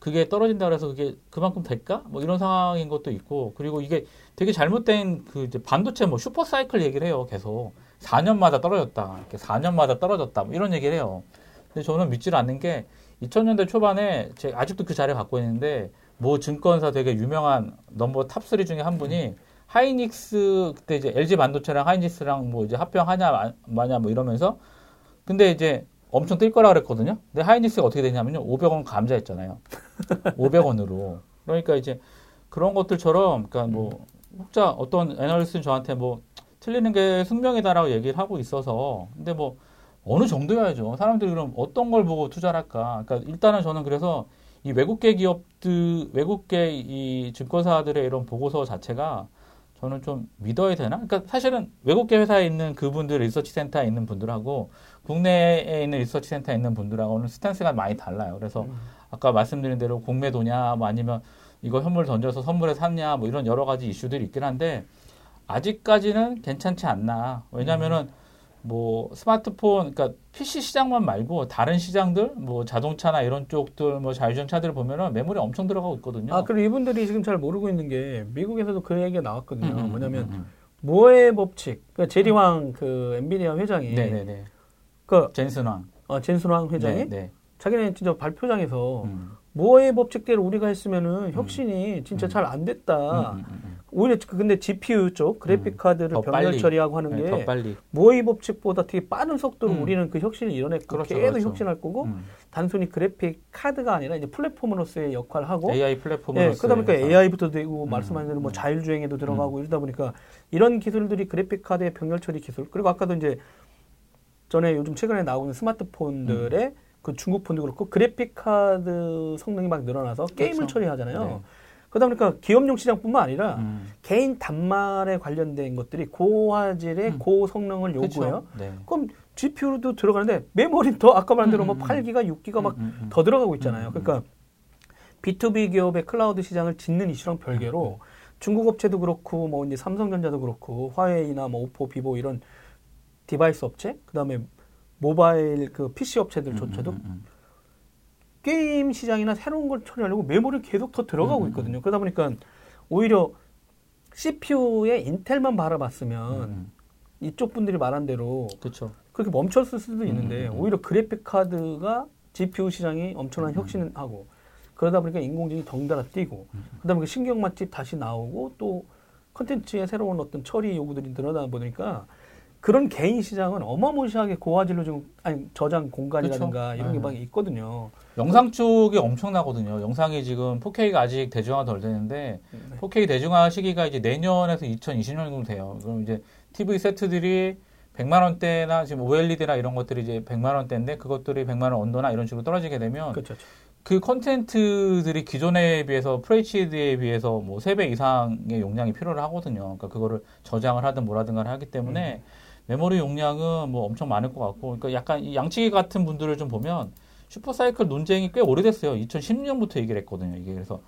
S1: 그게 떨어진다 그래서 그게 그만큼 될까? 뭐 이런 상황인 것도 있고 그리고 이게 되게 잘못된 그 이제 반도체 뭐 슈퍼 사이클 얘기를 해요. 계속 4년마다 떨어졌다. 이렇게 4년마다 떨어졌다. 뭐 이런 얘기를 해요. 근데 저는 믿지를 않는 게 2000년대 초반에 제 아직도 그 자료 갖고 있는데 뭐 증권사 되게 유명한 number top3 중에 한 분이 하이닉스 그때 이제 LG 반도체랑 하이닉스랑 뭐 이제 합병하냐 마- 마냐 뭐 이러면서 근데 이제 엄청 뜰 거라 그랬거든요. 근데 하이닉스가 어떻게 되냐면요. 500원 감자했잖아요. [LAUGHS] 500원으로. 그러니까 이제 그런 것들처럼 그러니까 뭐 혹자 어떤 애널리스트는 저한테 뭐 틀리는 게 숙명이다라고 얘기를 하고 있어서 근데 뭐 어느 정도여야죠. 사람들이 그럼 어떤 걸 보고 투자를 할까? 그러니까 일단은 저는 그래서 이 외국계 기업들, 외국계 이 증권사들의 이런 보고서 자체가 저는 좀 믿어야 되나? 그러니까 사실은 외국계 회사에 있는 그분들 리서치 센터에 있는 분들하고 국내에 있는 리서치 센터에 있는 분들하고는 스탠스가 많이 달라요. 그래서
S2: 음.
S1: 아까 말씀드린 대로 공매도냐, 뭐 아니면 이거 현물 던져서 선물에 샀냐, 뭐 이런 여러 가지 이슈들이 있긴 한데 아직까지는 괜찮지 않나. 왜냐면은 뭐 스마트폰, 그러니까 PC 시장만 말고 다른 시장들, 뭐 자동차나 이런 쪽들, 뭐 자율주행차들 보면은 메모리 엄청 들어가고 있거든요.
S2: 아, 그리고 이분들이 지금 잘 모르고 있는 게 미국에서도 그 얘기가 나왔거든요.
S1: 음, 음,
S2: 뭐냐면
S1: 음, 음.
S2: 모의 법칙. 그러니까 제리왕 그 엔비디아 회장이
S1: 네네네.
S2: 그
S1: 젠슨왕.
S2: 어, 젠슨 왕 회장이
S1: 네, 네.
S2: 자기네 진짜 발표장에서
S1: 음.
S2: 모의 법칙대로 우리가 했으면은 혁신이 진짜 잘 안 됐다.
S1: 음, 음, 음,
S2: 오히려 그 근데 GPU 쪽 그래픽 카드를
S1: 더
S2: 병렬
S1: 빨리.
S2: 처리하고 하는
S1: 네, 게더 빨리.
S2: 모의 법칙보다 되게 빠른 속도로
S1: 음.
S2: 우리는 그 혁신을 이뤄냈고
S1: 그렇죠,
S2: 계속
S1: 그렇죠.
S2: 혁신할 거고
S1: 음.
S2: 단순히 그래픽 카드가 아니라 이제 플랫폼으로서의 역할을 하고
S1: AI 플랫폼으로
S2: 예, 그러다 보니까 AI부터 되고 말씀하신 대로 뭐
S1: 음.
S2: 자율주행에도 들어가고 이러다 보니까 이런 기술들이 그래픽 카드의 병렬 처리 기술 그리고 아까도 이제 전에 요즘 최근에 나오고 있는 스마트폰들의
S1: 음.
S2: 그 중국 폰도 그렇고 그래픽 카드 성능이 막 늘어나서 게임을
S1: 그렇죠.
S2: 처리하잖아요.
S1: 네.
S2: 그러다 보니까 기업용 시장뿐만 아니라
S1: 음.
S2: 개인 단말에 관련된 것들이 고화질의
S1: 음.
S2: 고성능을
S1: 그쵸?
S2: 요구해요.
S1: 네.
S2: 그럼 GPU도 들어가는데 메모리 더 아까 말한 대로
S1: 음,
S2: 뭐
S1: 음,
S2: 8기가, 6기가 막더
S1: 음, 음, 음.
S2: 들어가고 있잖아요.
S1: 음, 음,
S2: 그러니까 B2B 기업의 클라우드 시장을 짓는 이슈랑 별개로
S1: 음,
S2: 중국 업체도 그렇고 뭐 이제 삼성전자도 그렇고 화웨이나 뭐 오포, 비보 이런 디바이스 업체, 그다음에 모바일 그 PC 업체들조차도
S1: 음, 음, 음.
S2: 게임 시장이나 새로운 걸 처리하려고 메모리를 계속 더 들어가고 있거든요. 그러다 보니까 오히려 CPU에 인텔만 바라봤으면. 이쪽 분들이 말한 대로
S1: 그렇죠.
S2: 그렇게 멈췄을 수도 있는데. 오히려 그래픽 카드가 GPU 시장이 엄청난. 혁신을 하고 그러다 보니까 인공지능이 덩달아 뛰고
S1: 음,
S2: 그다음에 그 신경 맛집 다시 나오고 또 컨텐츠의 새로운 어떤 처리 요구들이 늘어나다 보니까 그런 개인 시장은 어마무시하게 고화질로 좀 아니 저장 공간이라든가
S1: 그쵸.
S2: 이런 게
S1: 네.
S2: 막 있거든요.
S1: 영상 쪽이 엄청나거든요. 영상이 지금 4K가 아직 대중화 덜 되는데
S2: 네.
S1: 4K 대중화 시기가 이제 내년에서 2020년 정도 돼요. 그럼 이제 TV 세트들이 100만 원대나 지금 OLED나 이런 것들이 이제 100만 원대인데 그것들이 100만 원 언더나 이런 식으로 떨어지게 되면
S2: 그렇죠.
S1: 그 컨텐츠들이 기존에 비해서 FHD에 비해서 뭐 3배 이상의 용량이 필요를 하거든요. 그러니까 그거를 저장을 하든 뭐라든가 하기 때문에 메모리 용량은 뭐 엄청 많을 것 같고, 그러니까 약간 이 양치기 같은 분들을 좀 보면 슈퍼사이클 논쟁이 꽤 오래됐어요. 2010년부터 얘기를 했거든요. 이게 그래서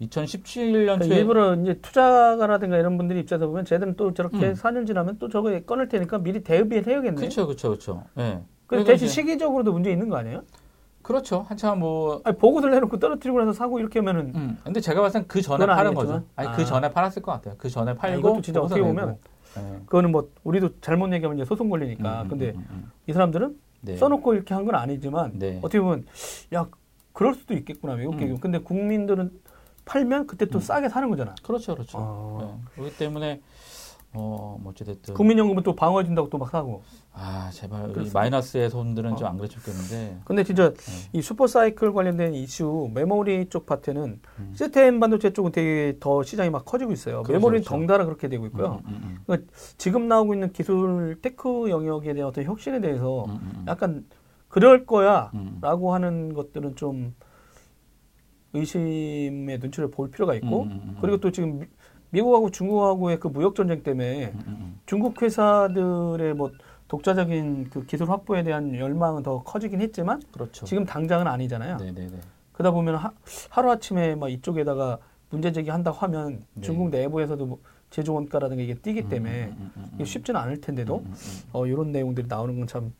S1: 2017년
S2: 그러니까
S1: 초에
S2: 일부러 이제 투자가라든가 이런 분들이 입장에서 보면 쟤들은 또 저렇게
S1: 음.
S2: 4년 지나면 또 저거 꺼낼 테니까 미리 대비를 해야겠네.
S1: 그렇죠, 그렇죠, 그렇죠. 예.
S2: 그 대신 시기적으로도 문제 있는 거 아니에요?
S1: 그렇죠. 한참 뭐
S2: 아니, 보고들 내놓고 떨어뜨리고 나서 사고 이렇게 하면은
S1: 음. 근데 제가 봤을 땐 그 전에
S2: 아니겠지만.
S1: 거죠. 아니
S2: 아.
S1: 그 전에 팔았을 것 같아요. 그 전에
S2: 아,
S1: 팔고
S2: 이것도 진짜 어떻게. 보면
S1: 예.
S2: 그거는 뭐 우리도 잘못 얘기하면 이제 소송 걸리니까.
S1: 음, 음,
S2: 근데
S1: 음, 음.
S2: 이 사람들은
S1: 네.
S2: 써놓고 이렇게 한 건 아니지만
S1: 네.
S2: 어떻게 보면 야 그럴 수도 있겠구나 외국
S1: 음.
S2: 기업. 근데 국민들은 팔면 그때 또
S1: 음.
S2: 싸게 사는 거잖아.
S1: 그렇죠, 그렇죠.
S2: 아.
S1: 네. 그렇기 때문에 어, 뭐 어찌됐든
S2: 국민연금은 또 방어해준다고 또막 사고.
S1: 아 제발. 마이너스의 손들은
S2: 어.
S1: 좀안 그랬었겠는데
S2: 근데 진짜
S1: 네.
S2: 이 슈퍼사이클 관련된 이슈 메모리 쪽 파트는
S1: 음.
S2: 시스템 반도체 쪽은 되게 더 시장이 막 커지고 있어요.
S1: 그렇죠,
S2: 메모리는
S1: 그렇죠.
S2: 덩달아 그렇게 되고 있고요.
S1: 음, 음,
S2: 지금 나오고 있는 기술 테크 영역에 대한 어떤 혁신에 대해서
S1: 음, 음, 음.
S2: 약간 그럴 거야
S1: 음.
S2: 라고 하는 것들은 좀 의심의 눈치를 볼 필요가 있고
S1: 음, 음, 음.
S2: 그리고 또 지금 미- 미국하고 중국하고의 그 무역 전쟁 때문에
S1: 음, 음,
S2: 중국 회사들의 뭐 독자적인 그 기술 확보에 대한 열망은 더 커지긴 했지만
S1: 그렇죠.
S2: 지금 당장은 아니잖아요.
S1: 네네네.
S2: 그러다 보면 하, 하루 아침에 막 이쪽에다가 문제 제기한다고 하면
S1: 네.
S2: 중국 내부에서도 뭐 제조 원가라든가 이게 뛰기 때문에
S1: 음, 음, 음, 음,
S2: 쉽지는 않을 텐데도
S1: 음, 음, 음.
S2: 어, 이런 내용들이 나오는 건 참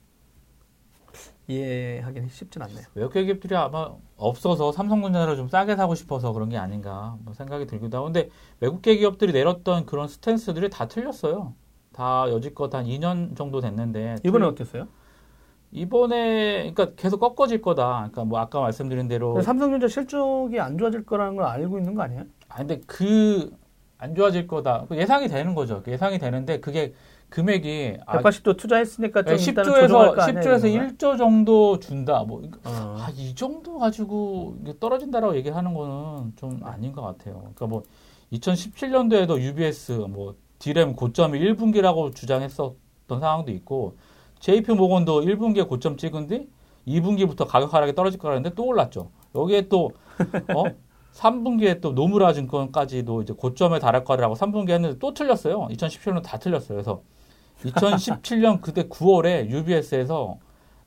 S2: 이해하기는 쉽진 않네요.
S1: 외국 기업들이 아마 없어서 삼성전자를 좀 싸게 사고 싶어서 그런 게 아닌가 뭐 생각이 들기도 하고 근데 외국 기업들이 내렸던 그런 스탠스들이 다 틀렸어요. 다 여지껏 한 2년 정도 됐는데
S2: 이번에
S1: 틀-
S2: 어땠어요?
S1: 이번에 그러니까 계속 꺾어질 거다. 그러니까 뭐 아까 말씀드린 대로
S2: 삼성전자 실적이 안 좋아질 거라는 걸 알고 있는 거 아니에요?
S1: 아 근데 그 안 좋아질 거다. 그 예상이 되는 거죠. 예상이 되는데 그게 금액이 아,
S2: 180도 투자했으니까 좀 일단은
S1: 10조에서
S2: 조정할 거 아니야?
S1: 10조에서
S2: 이런
S1: 1조 정도 준다. 뭐
S2: 거야? 어.
S1: 아, 이 정도 가지고 떨어진다라고 얘기하는 거는 좀 아닌 것 같아요. 그러니까 뭐 2017년도에도 UBS 뭐 디램 고점이 1분기라고 주장했었던 상황도 있고 JP 모건도 1분기에 고점 찍은 뒤 2분기부터 가격 하락이 떨어질 거라는데 또 올랐죠. 여기에 또 [LAUGHS] 어? 3분기에 또 노무라 증권까지도 이제 고점에 달할 거라고 3분기 했는데 또 틀렸어요. 2017년 다 틀렸어요. 그래서 2017년 그때 9월에 UBS에서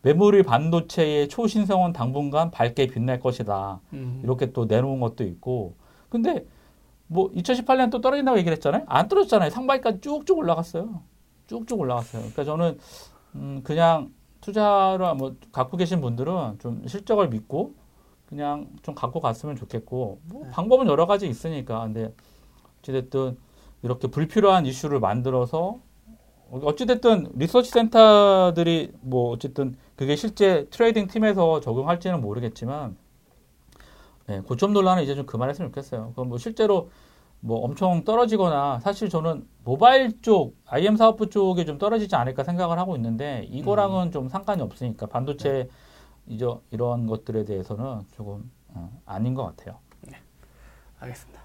S1: 메모리 반도체의 초신성은 당분간 밝게 빛날 것이다.
S2: 음.
S1: 이렇게 또 내놓은 것도 있고. 근데 뭐 2018년 또 떨어진다고 얘기를 했잖아요. 안 떨어졌잖아요. 상반기까지 쭉쭉 올라갔어요. 쭉쭉 올라갔어요. 그러니까 저는 음 그냥 투자를 뭐 갖고 계신 분들은 좀 실적을 믿고 그냥 좀 갖고 갔으면 좋겠고 뭐
S2: 네.
S1: 방법은 여러 가지 있으니까 근데 어찌됐든 이렇게 불필요한 이슈를 만들어서 어찌됐든 리서치 센터들이 뭐 어쨌든 그게 실제 trading 팀에서 적용할지는 모르겠지만 네, 고점 논란은 이제 좀 그만했으면 좋겠어요. 그럼 뭐 실제로 뭐 엄청 떨어지거나 사실 저는 모바일 쪽 IM 사업부 쪽에 좀 떨어지지 않을까 생각을 하고 있는데 이거랑은 좀 상관이 없으니까 반도체 이제 이런 것들에 대해서는 조금 어, 아닌 것 같아요.
S2: 알겠습니다.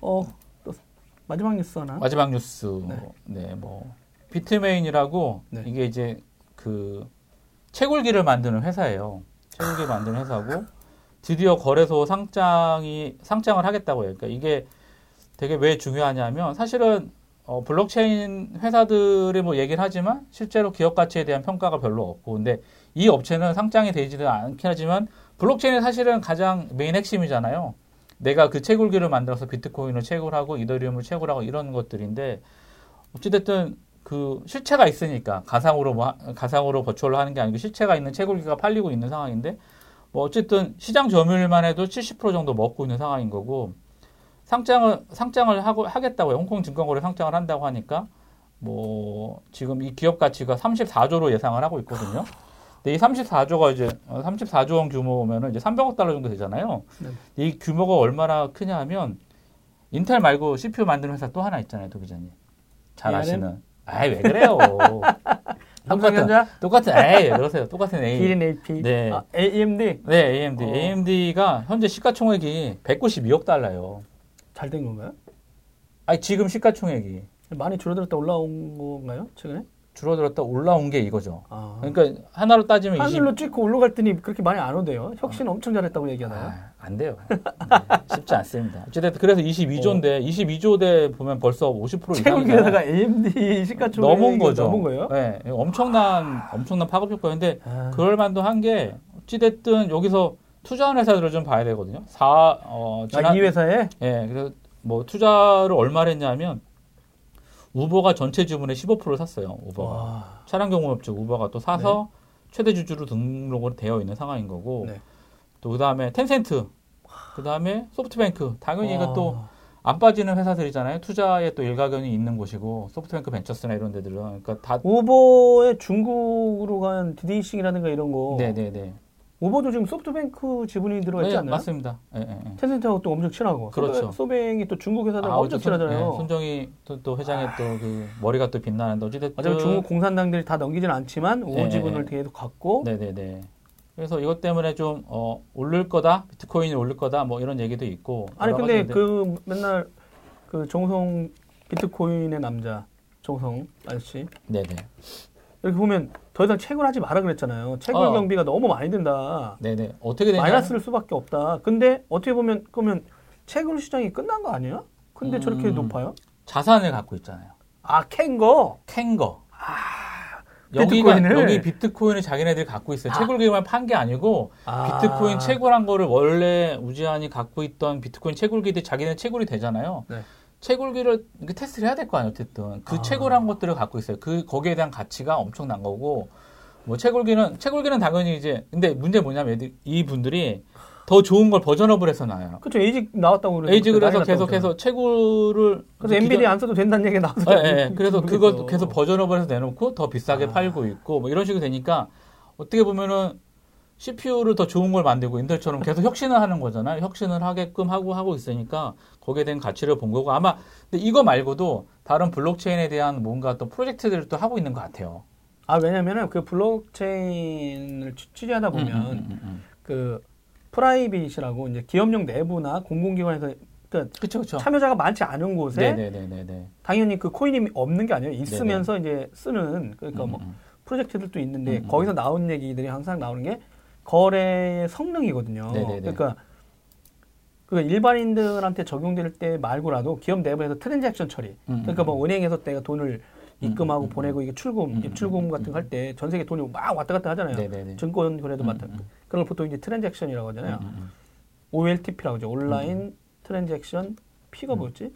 S2: 어, 또 마지막 뉴스 하나.
S1: 마지막 뉴스
S2: 네.
S1: 네, 뭐 비트메인이라고
S2: 네.
S1: 이게 이제 그 채굴기를 만드는 회사예요. 채굴기 만드는 회사고 드디어 거래소 상장이 상장을 하겠다고 해요. 그러니까 이게 되게 왜 중요하냐면 사실은 어, 블록체인 회사들이 뭐 얘기를 하지만 실제로 기업 가치에 대한 평가가 별로 없고 근데 이 업체는 상장이 되지는 않긴 하지만 블록체인이 사실은 가장 메인 핵심이잖아요. 내가 그 채굴기를 만들어서 비트코인을 채굴하고 이더리움을 채굴하고 이런 것들인데 어찌됐든 그 실체가 있으니까 가상으로 뭐 하- 가상으로 버추얼로 하는 게 아니고 실체가 있는 채굴기가 팔리고 있는 상황인데 뭐 어쨌든 시장 점유율만 해도 70% 정도 먹고 있는 상황인 거고 상장을 상장을 하고 하겠다고 홍콩 증권거래 상장을 한다고 하니까 뭐 지금 이 기업 가치가 34조로 예상을 하고 있거든요. 근데 이 34조가 이제 34조 원 규모면은 이제 300억 달러 정도 되잖아요.
S2: 네.
S1: 이 규모가 얼마나 크냐 하면 인텔 말고 CPU 만드는 회사 또 하나 있잖아요, 도 기자님. 잘? 아시는. 아이 왜 그래요? [LAUGHS]
S2: 삼성전자,
S1: 똑같은 에이 왜 그러세요? 똑같은 A.
S2: 기린 AP,
S1: 네.
S2: 아, AMD
S1: 네, AMD.
S2: 어.
S1: AMD가 현재 시가총액이 192억 달러예요.
S2: 잘 된 건가요?
S1: 아니 지금 시가총액이
S2: 많이 줄어들었다 올라온 건가요? 최근에?
S1: 줄어들었다 올라온 게 이거죠.
S2: 아.
S1: 그러니까 하나로 따지면 20.
S2: 하늘로 찍고 올라갔더니 그렇게 많이 안 오대요. 혁신 엄청 잘했다고 얘기하나요?
S1: 아, 안 돼요. 네, 쉽지 않습니다. 어쨌든 그래서 22조인데 22조 대 보면 벌써 50% 이상이잖아요.
S2: 채굴기에다가 AMD 시가총액
S1: 넘은 거죠.
S2: 넘은 거예요?
S1: 네, 엄청난 엄청난 파급 효과인데
S2: 아,
S1: 그럴 만도 한 게 어찌됐든 여기서 투자한 회사들을 좀 봐야 되거든요. 사 어,
S2: 아,
S1: 지난
S2: 이 회사에
S1: 예, 그래서 뭐 투자를 얼마를 했냐면 우버가 전체 주문의 15%를 샀어요. 우버가
S2: 와,
S1: 차량 경험업체 우버가 또 사서 최대 주주로 등록을 되어 있는 상황인 거고
S2: 네.
S1: 또 그다음에 텐센트 그다음에 소프트뱅크 당연히
S2: 와.
S1: 이것도 안 빠지는 회사들이잖아요. 투자에 또 일가견이 있는 곳이고 소프트뱅크 벤처스나 이런 데들은 그러니까 다
S2: 우버의 중국으로 간 디디싱이라든가 이런 거.
S1: 네 네 네.
S2: 우버도 지금 소프트뱅크 지분이 들어가 있지
S1: 네,
S2: 않나요?
S1: 맞습니다. 예, 예, 예.
S2: 텐센트하고 또 엄청 친하고.
S1: 그렇죠.
S2: 소뱅- 소뱅이 또 중국 회사들
S1: 아,
S2: 엄청
S1: 손-
S2: 친하잖아요.
S1: 네, 손정희 또, 또 회장의 또그 머리가 또 빛나는데 어찌됐든
S2: 중국 공산당들이 다 넘기지는 않지만 우버
S1: 네,
S2: 지분을
S1: 네.
S2: 계속 갖고
S1: 네네네. 그래서 이것 때문에 좀 어, 오를 거다, 비트코인이 오를 거다, 뭐 이런 얘기도 있고.
S2: 아니 근데 그 맨날 그 정성 비트코인의 남자 정성 아저씨
S1: 네네.
S2: 이렇게 보면 더 이상 채굴 하지 마라 그랬잖아요. 채굴
S1: 어.
S2: 경비가 너무 많이 든다.
S1: 네네. 어떻게 되냐?
S2: 마이너스를 수밖에 없다. 근데 어떻게 보면 그러면 채굴 시장이 끝난 거 아니에요? 근데
S1: 음.
S2: 저렇게 높아요?
S1: 자산을 갖고 있잖아요.
S2: 아, 캔 거.
S1: 캔 거. 여기가
S2: 비트코인을?
S1: 여기 비트코인을 자기네들이 갖고 있어요.
S2: 아.
S1: 채굴기만 판 게 아니고
S2: 아.
S1: 비트코인 채굴한 거를 원래 우지한이 갖고 있던 비트코인 채굴기들 자기네 채굴이 되잖아요.
S2: 네.
S1: 채굴기를 테스트를 해야 될 거 아니에요. 어쨌든 그
S2: 아.
S1: 채굴한 것들을 갖고 있어요. 그 거기에 대한 가치가 엄청난 거고 뭐 채굴기는 채굴기는 당연히 이제 근데 문제 뭐냐면 이 분들이 더 좋은 걸 version up을 해서 나와요.
S2: 그렇죠. ASIC 나왔다고
S1: 해서
S2: 난리 났다고
S1: 계속해서 채굴을
S2: 그래서 엔비디 안 써도 된다는 얘기가 나와서
S1: 예, 예, 예. [LAUGHS] 그래서
S2: 모르겠어.
S1: 그걸 계속 version up을 해서 내놓고 더 비싸게
S2: 아.
S1: 팔고 있고 뭐 이런 식으로 되니까 어떻게 보면은 CPU를 더 좋은 걸 만들고 인텔처럼 계속 혁신을 하는 거잖아요. 혁신을 하게끔 하고 하고 있으니까 거기에 대한 가치를 본 거고 아마 근데 이거 말고도 다른 블록체인에 대한 뭔가 또 프로젝트들을 또 하고 있는 것 같아요.
S2: 아 왜냐면은 그 블록체인을 취- 취재하다 보면
S1: 음, 음, 음, 음.
S2: 그 프라이빗이라고 이제 기업용 내부나 공공기관에서 그
S1: 그쵸 그쵸.
S2: 참여자가 많지 않은 곳에
S1: 네네네네네.
S2: 당연히 그 코인이 없는 게 아니에요. 있으면서 이제 쓰는 그러니까
S1: 음,
S2: 뭐
S1: 음.
S2: 프로젝트들도 있는데
S1: 음, 음.
S2: 거기서 나온 얘기들이 항상 나오는 게 거래의 성능이거든요.
S1: 네네네.
S2: 그러니까 그 일반인들한테 적용될 때 말고라도 기업 내부에서 트랜잭션 처리.
S1: 음,
S2: 그러니까 뭐
S1: 음,
S2: 은행에서 내가 돈을 입금하고
S1: 음, 음,
S2: 보내고 이게 출금,
S1: 음,
S2: 입출금
S1: 음,
S2: 같은
S1: 음,
S2: 거할 때 전 세계 돈이 막 왔다 갔다 하잖아요.
S1: 네네네.
S2: 증권 거래도
S1: 음,
S2: 맡아.
S1: 음, 음.
S2: 그런 걸 보통 이제 transaction이라고 하잖아요.
S1: 음, 음,
S2: OLTP라고 하죠. 온라인
S1: 음.
S2: transaction P가 뭐였지?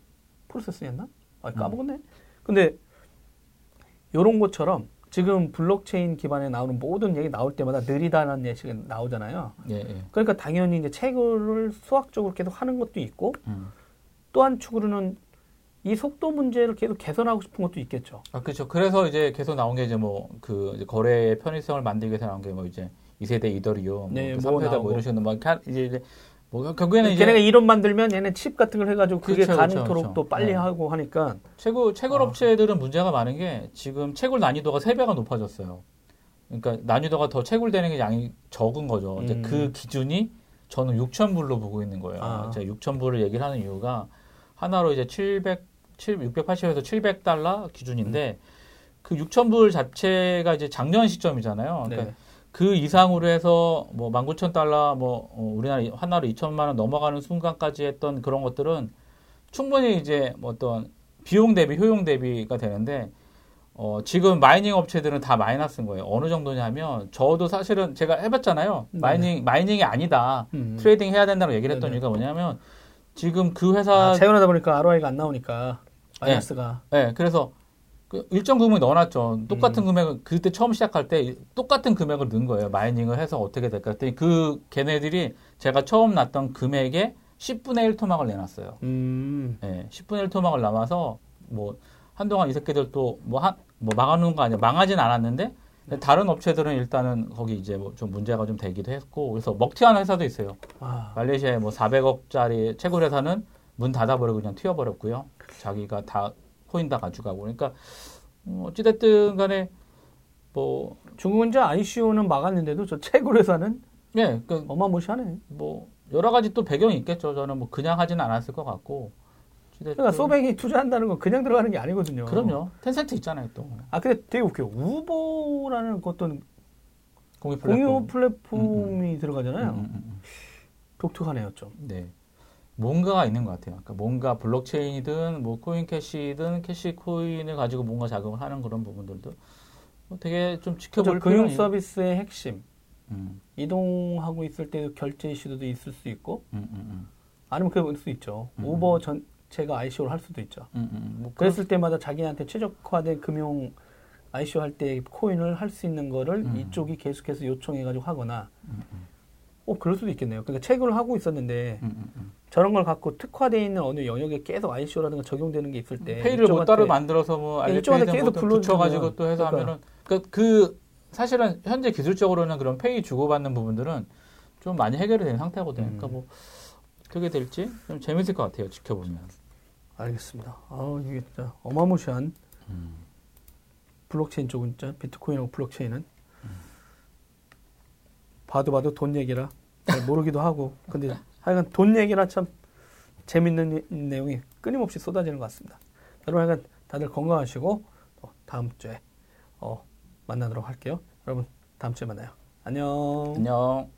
S2: 프로세스였나? 아, 까먹었네. 근데 요런 것처럼 지금 블록체인 기반에 나오는 모든 얘기 나올 때마다 느리다는 얘기가 나오잖아요.
S1: 음. 예, 예.
S2: 그러니까 당연히 이제 채굴을 수학적으로 계속 하는 것도 있고
S1: 음.
S2: 또한 축으로는 이 속도 문제를 계속 개선하고 싶은 것도 있겠죠.
S1: 아, 그렇죠. 그래서 이제 계속 나온 게 이제 뭐 그 거래의 편의성을 만들기 위해서 나온 게 뭐 이제 2세대 이더리움,
S2: 네, 뭐뭐
S1: 3세대 뭐
S2: 나오고.
S1: 이런 식으로 뭐 카- 이제 이제 뭐 결국에는 이제
S2: 걔네가 이론 만들면 얘네 칩 같은 걸 해가지고 그게
S1: 그렇죠,
S2: 가능토록
S1: 그렇죠,
S2: 또 빨리
S1: 네.
S2: 하고 하니까
S1: 채굴 채굴
S2: 아.
S1: 업체들은 문제가 많은 게 지금 채굴 난이도가 세 배가 높아졌어요. 그러니까 난이도가 더 채굴되는 게 양이 적은 거죠. 이제
S2: 음.
S1: 그 기준이 저는 6천 불로 보고 있는 거예요.
S2: 아.
S1: 제가 6천 불을 얘기를 하는 이유가 하나로 이제 700, 7, 680에서 700달러 기준인데 그 6천 불 자체가 이제 작년 시점이잖아요. 그러니까
S2: 네.
S1: 그 이상으로 해서 뭐 19,000달러 뭐 어, 우리나라 원화로 2천만 원 넘어가는 순간까지 했던 그런 것들은 충분히 이제 뭐 어떤 비용 대비 효용 대비가 되는데 어, 지금 mining 업체들은 다 마이너스인 거예요. 어느 정도냐면 저도 사실은 제가 해봤잖아요.
S2: 네.
S1: mining mining이 아니다.
S2: 음.
S1: trading 해야 된다고 얘기를 했던
S2: 네네.
S1: 이유가 뭐냐면 지금 그 회사
S2: 아, 채굴하다 보니까 ROI가 안 나오니까 마이너스가
S1: 네, 그래서 그 일정 금액 넣어놨죠. 똑같은
S2: 음.
S1: 금액을 그때 처음 시작할 때 똑같은 금액을 넣은 거예요. 마이닝을 해서 어떻게 될까 했더니 그 걔네들이 제가 처음 놨던 금액의 10분의 1 토막을 내놨어요.
S2: 음.
S1: 예, 10분의 1 토막을 남아서 뭐 한동안 이 새끼들 또뭐한뭐 망하는 거 아니야 망하진 않았는데 다른 업체들은 일단은 거기 이제 뭐 좀 문제가 좀 되기도 했고 그래서 먹튀하는 회사도 있어요.
S2: 아,
S1: 말레이시아에 뭐 400억짜리 채굴 회사는 문 닫아버리고 그냥 튀어버렸고요. 자기가 다 코인 다 가져가고 그러니까 어, 어찌됐든 간에 뭐
S2: 중국은 이제 ICO는 막았는데도 저 채굴 회사는
S1: 예, 그,
S2: 어마무시하네.
S1: 뭐 여러 가지 또 배경이 있겠죠. 저는 뭐 그냥 하지는 않았을 것 같고.
S2: 그러니까 소뱅이 투자한다는 건 그냥 들어가는 게 아니거든요.
S1: 그럼요. 텐센트 있잖아요 또
S2: 아 근데 되게 웃겨요. 우보라는 어떤
S1: 공유 플랫폼.
S2: 공유 플랫폼이 들어가잖아요.
S1: 음, 음, 음.
S2: 독특하네요, 좀.
S1: 네. 뭔가가 있는 것 같아요. 그러니까 뭔가 블록체인이든 뭐 코인 캐시든 캐시 코인을 가지고 뭔가 작용을 하는 그런 부분들도 뭐 되게 좀 지켜볼
S2: 그렇죠. 금융 서비스의 핵심.
S1: 음,
S2: 이동하고 있을 때 결제 이슈도 있을 수 있고
S1: 음, 음,
S2: 아니면 그럴 수 있죠.
S1: 음.
S2: 우버 전체가 ICO를 할 수도 있죠.
S1: 음, 음, 음. 뭐
S2: 그랬을 때마다 자기한테 최적화된 금융 ICO 할 때 코인을 할 수 있는 거를
S1: 음.
S2: 이쪽이 계속해서 요청해가지고 하거나
S1: 음, 음,
S2: 어 그럴 수도 있겠네요. 그러니까 체결을 하고 있었는데
S1: 음, 음, 음.
S2: 저런 걸 갖고 특화되어 있는 어느 영역에 계속 ICO라든가 적용되는 게 있을 때
S1: 페이를 뭐
S2: 네, 이쪽한테-
S1: 따로 만들어서 뭐
S2: 네,
S1: 알리페이든
S2: 계속
S1: 뭐 붙여가지고 또 해서
S2: 그러니까.
S1: 하면은 그, 그 사실은 현재 기술적으로는 그런 페이 주고받는 부분들은 좀 많이 해결이 된 상태거든요.
S2: 음.
S1: 그러니까 뭐 어떻게 될지 좀 재밌을 것 같아요. 지켜보면.
S2: 알겠습니다. 아 이게 진짜 어마무시한
S1: 음.
S2: 블록체인 쪽은 진짜 비트코인하고 블록체인은 봐도 봐도 돈 얘기라 잘 모르기도 하고 근데 하여간 돈 얘기라 참 재밌는 이- 내용이 끊임없이 쏟아지는 것 같습니다. 여러분 하여간 다들 건강하시고 또 다음 주에 어, 만나도록 할게요. 여러분 다음 주에 만나요. 안녕.
S1: 안녕.